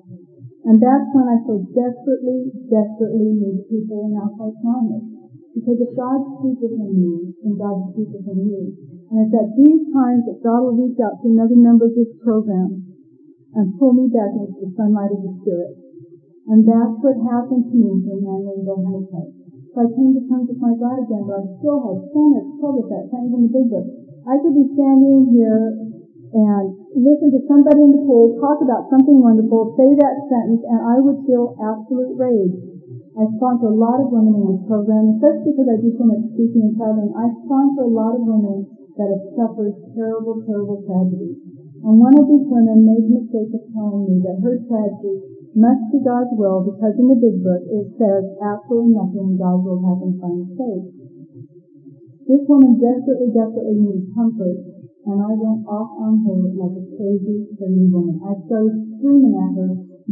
And that's when I so desperately, desperately need people in Alcoholics Anonymous. Because if God speaks within me, then God speaks within you. And it's at these times that God will reach out to another member of this program and pull me back into the sunlight of the Spirit. And that's what happened to me for named Bill So I came to terms with my God again, but I still had so much trouble with that, can't even the big book. I could be standing here and listen to somebody in the pool talk about something wonderful, say that sentence, and I would feel absolute rage. I sponsor a lot of women in this program, especially because I do so much speaking and traveling. I sponsor a lot of women that have suffered terrible, terrible tragedies. And one of these women made the mistake of telling me that her tragedy must be God's will because in the big book it says absolutely nothing in God's will happens by mistake. This woman desperately, desperately needs comfort, and I went off on her like a crazy, crazy woman. I started screaming at her.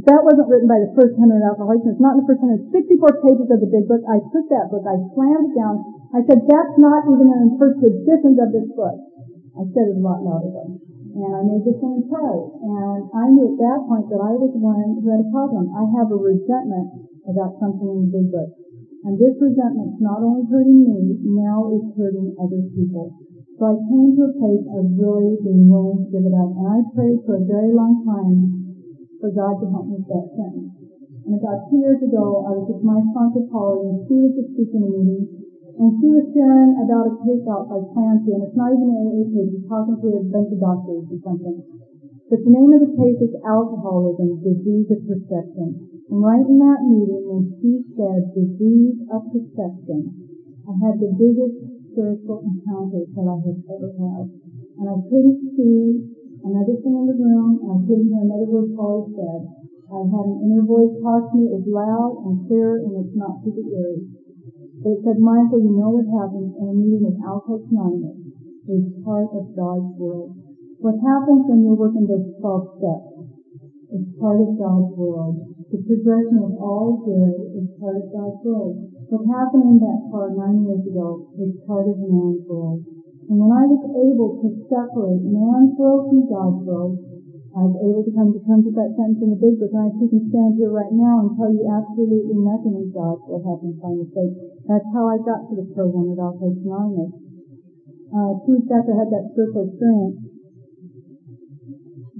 That wasn't written by the first hundred alcoholics. It's not in the first hundred. 64 pages of the big book. I took that book. I slammed it down. I said, that's not even in the first editions of this book. I said it a lot louder though and I made this one pray. And I knew at that point that I was one who had a problem. I have a resentment about something in the big book. And this resentment's not only hurting me, now it's hurting other people. So I came to a place of really being willing to give it up. And I prayed for a very long time for God to help me that sentence. And about two years ago, I was with my sponsor Polly, and she was the speaking meeting, and she was sharing about a case out by Clancy, and it's not even an AA case, he's talking to a bunch of doctors or something. But the name of the case is Alcoholism, Disease of Perception. And right in that meeting, when she said disease of perception, I had the biggest spiritual encounter that I have ever had. And I couldn't see another thing in the room, and I couldn't hear another word Paul said. I had an inner voice talk to me. Was loud and clear, and it's not super eerie. But it said, Michael, you know what happens in a meeting with Alcoholics Anonymous is part of God's world. What happens when you're working those 12 steps is part of God's world. The progression of all good is part of God's world. What happened in that car nine years ago is part of man's world. And when I was able to separate man's world from God's world, I was able to come to terms with that sentence in the big book, and I can stand here right now and tell you absolutely nothing in God will happen by mistake. That's how I got to the program at Alcoholics Anonymous. Uh, two weeks after I had that spiritual experience,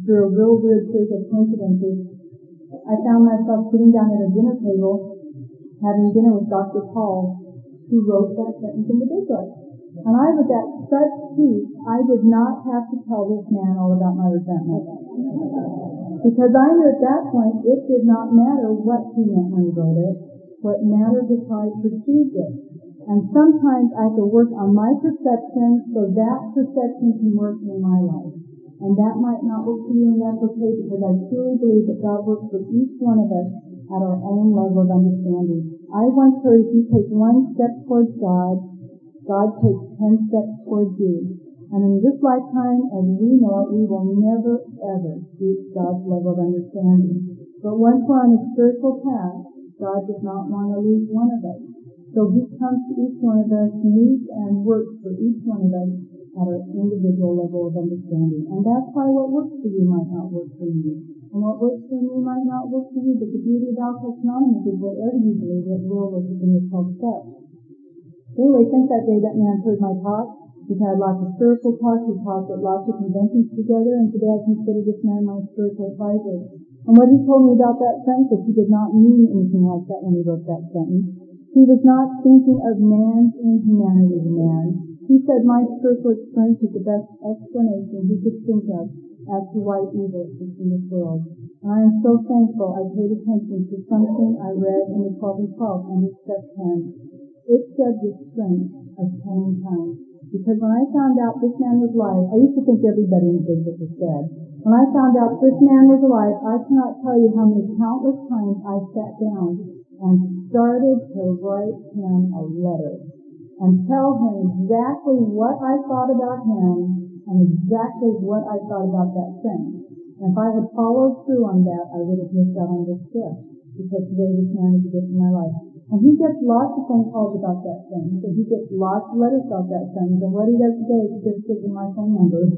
through a real weird series of coincidences, I found myself sitting down at a dinner table having dinner with Dr. Paul, who wrote that sentence in the big book. And I was at such peace, I did not have to tell this man all about my resentment. Because I knew at that point it did not matter what he meant when he wrote it. What mattered was how I perceived it. And sometimes I have to work on my perception so that perception can work in my life. And that might not work for you and that's okay because I truly believe that God works for each one of us at our own level of understanding. I once heard if you take one step towards God, God takes ten steps towards you. And in this lifetime, as we know it, we will never, ever reach God's level of understanding. But once we're on a spiritual path, God does not want to lose one of us. So He comes to each one of us, meets and works for each one of us at our individual level of understanding. And that's why what works for you might not work for you. And what works for me might not work for you. But the beauty of Alcoholics Anonymous is whatever you believe, it will work within your 12 steps. Anyway, since that day, that man's heard my talk. We've had lots of spiritual talks. We've talked at lots of conventions together, and today I consider this man my spiritual advisor. And what he told me about that sentence, he did not mean anything like that when he wrote that sentence. He was not thinking of man's inhumanity to man. He said my spiritual experience is the best explanation he could think of as to why evil exists in this world. And I am so thankful I paid attention to something I read in the 12 and 12 under step 10 it said with strength of ten times. Because when I found out this man was alive, I used to think everybody in the business was dead. When I found out this man was alive, I cannot tell you how many countless times I sat down and started to write him a letter and tell him exactly what I thought about him and exactly what I thought about that thing. And if I had followed through on that, I would have missed out on this gift because today this man is a gift in my life. And he gets lots of phone calls about that thing. So he gets lots of letters about that thing. And what he does today is just give him my phone number. <laughs>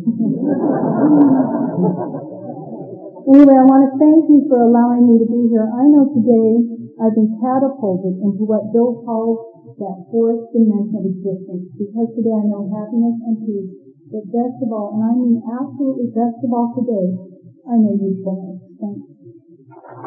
anyway, I want to thank you for allowing me to be here. I know today I've been catapulted into what Bill calls that fourth dimension of existence because today I know happiness and peace. But best of all, and I mean absolutely best of all today, I know you've usefulness. Thanks.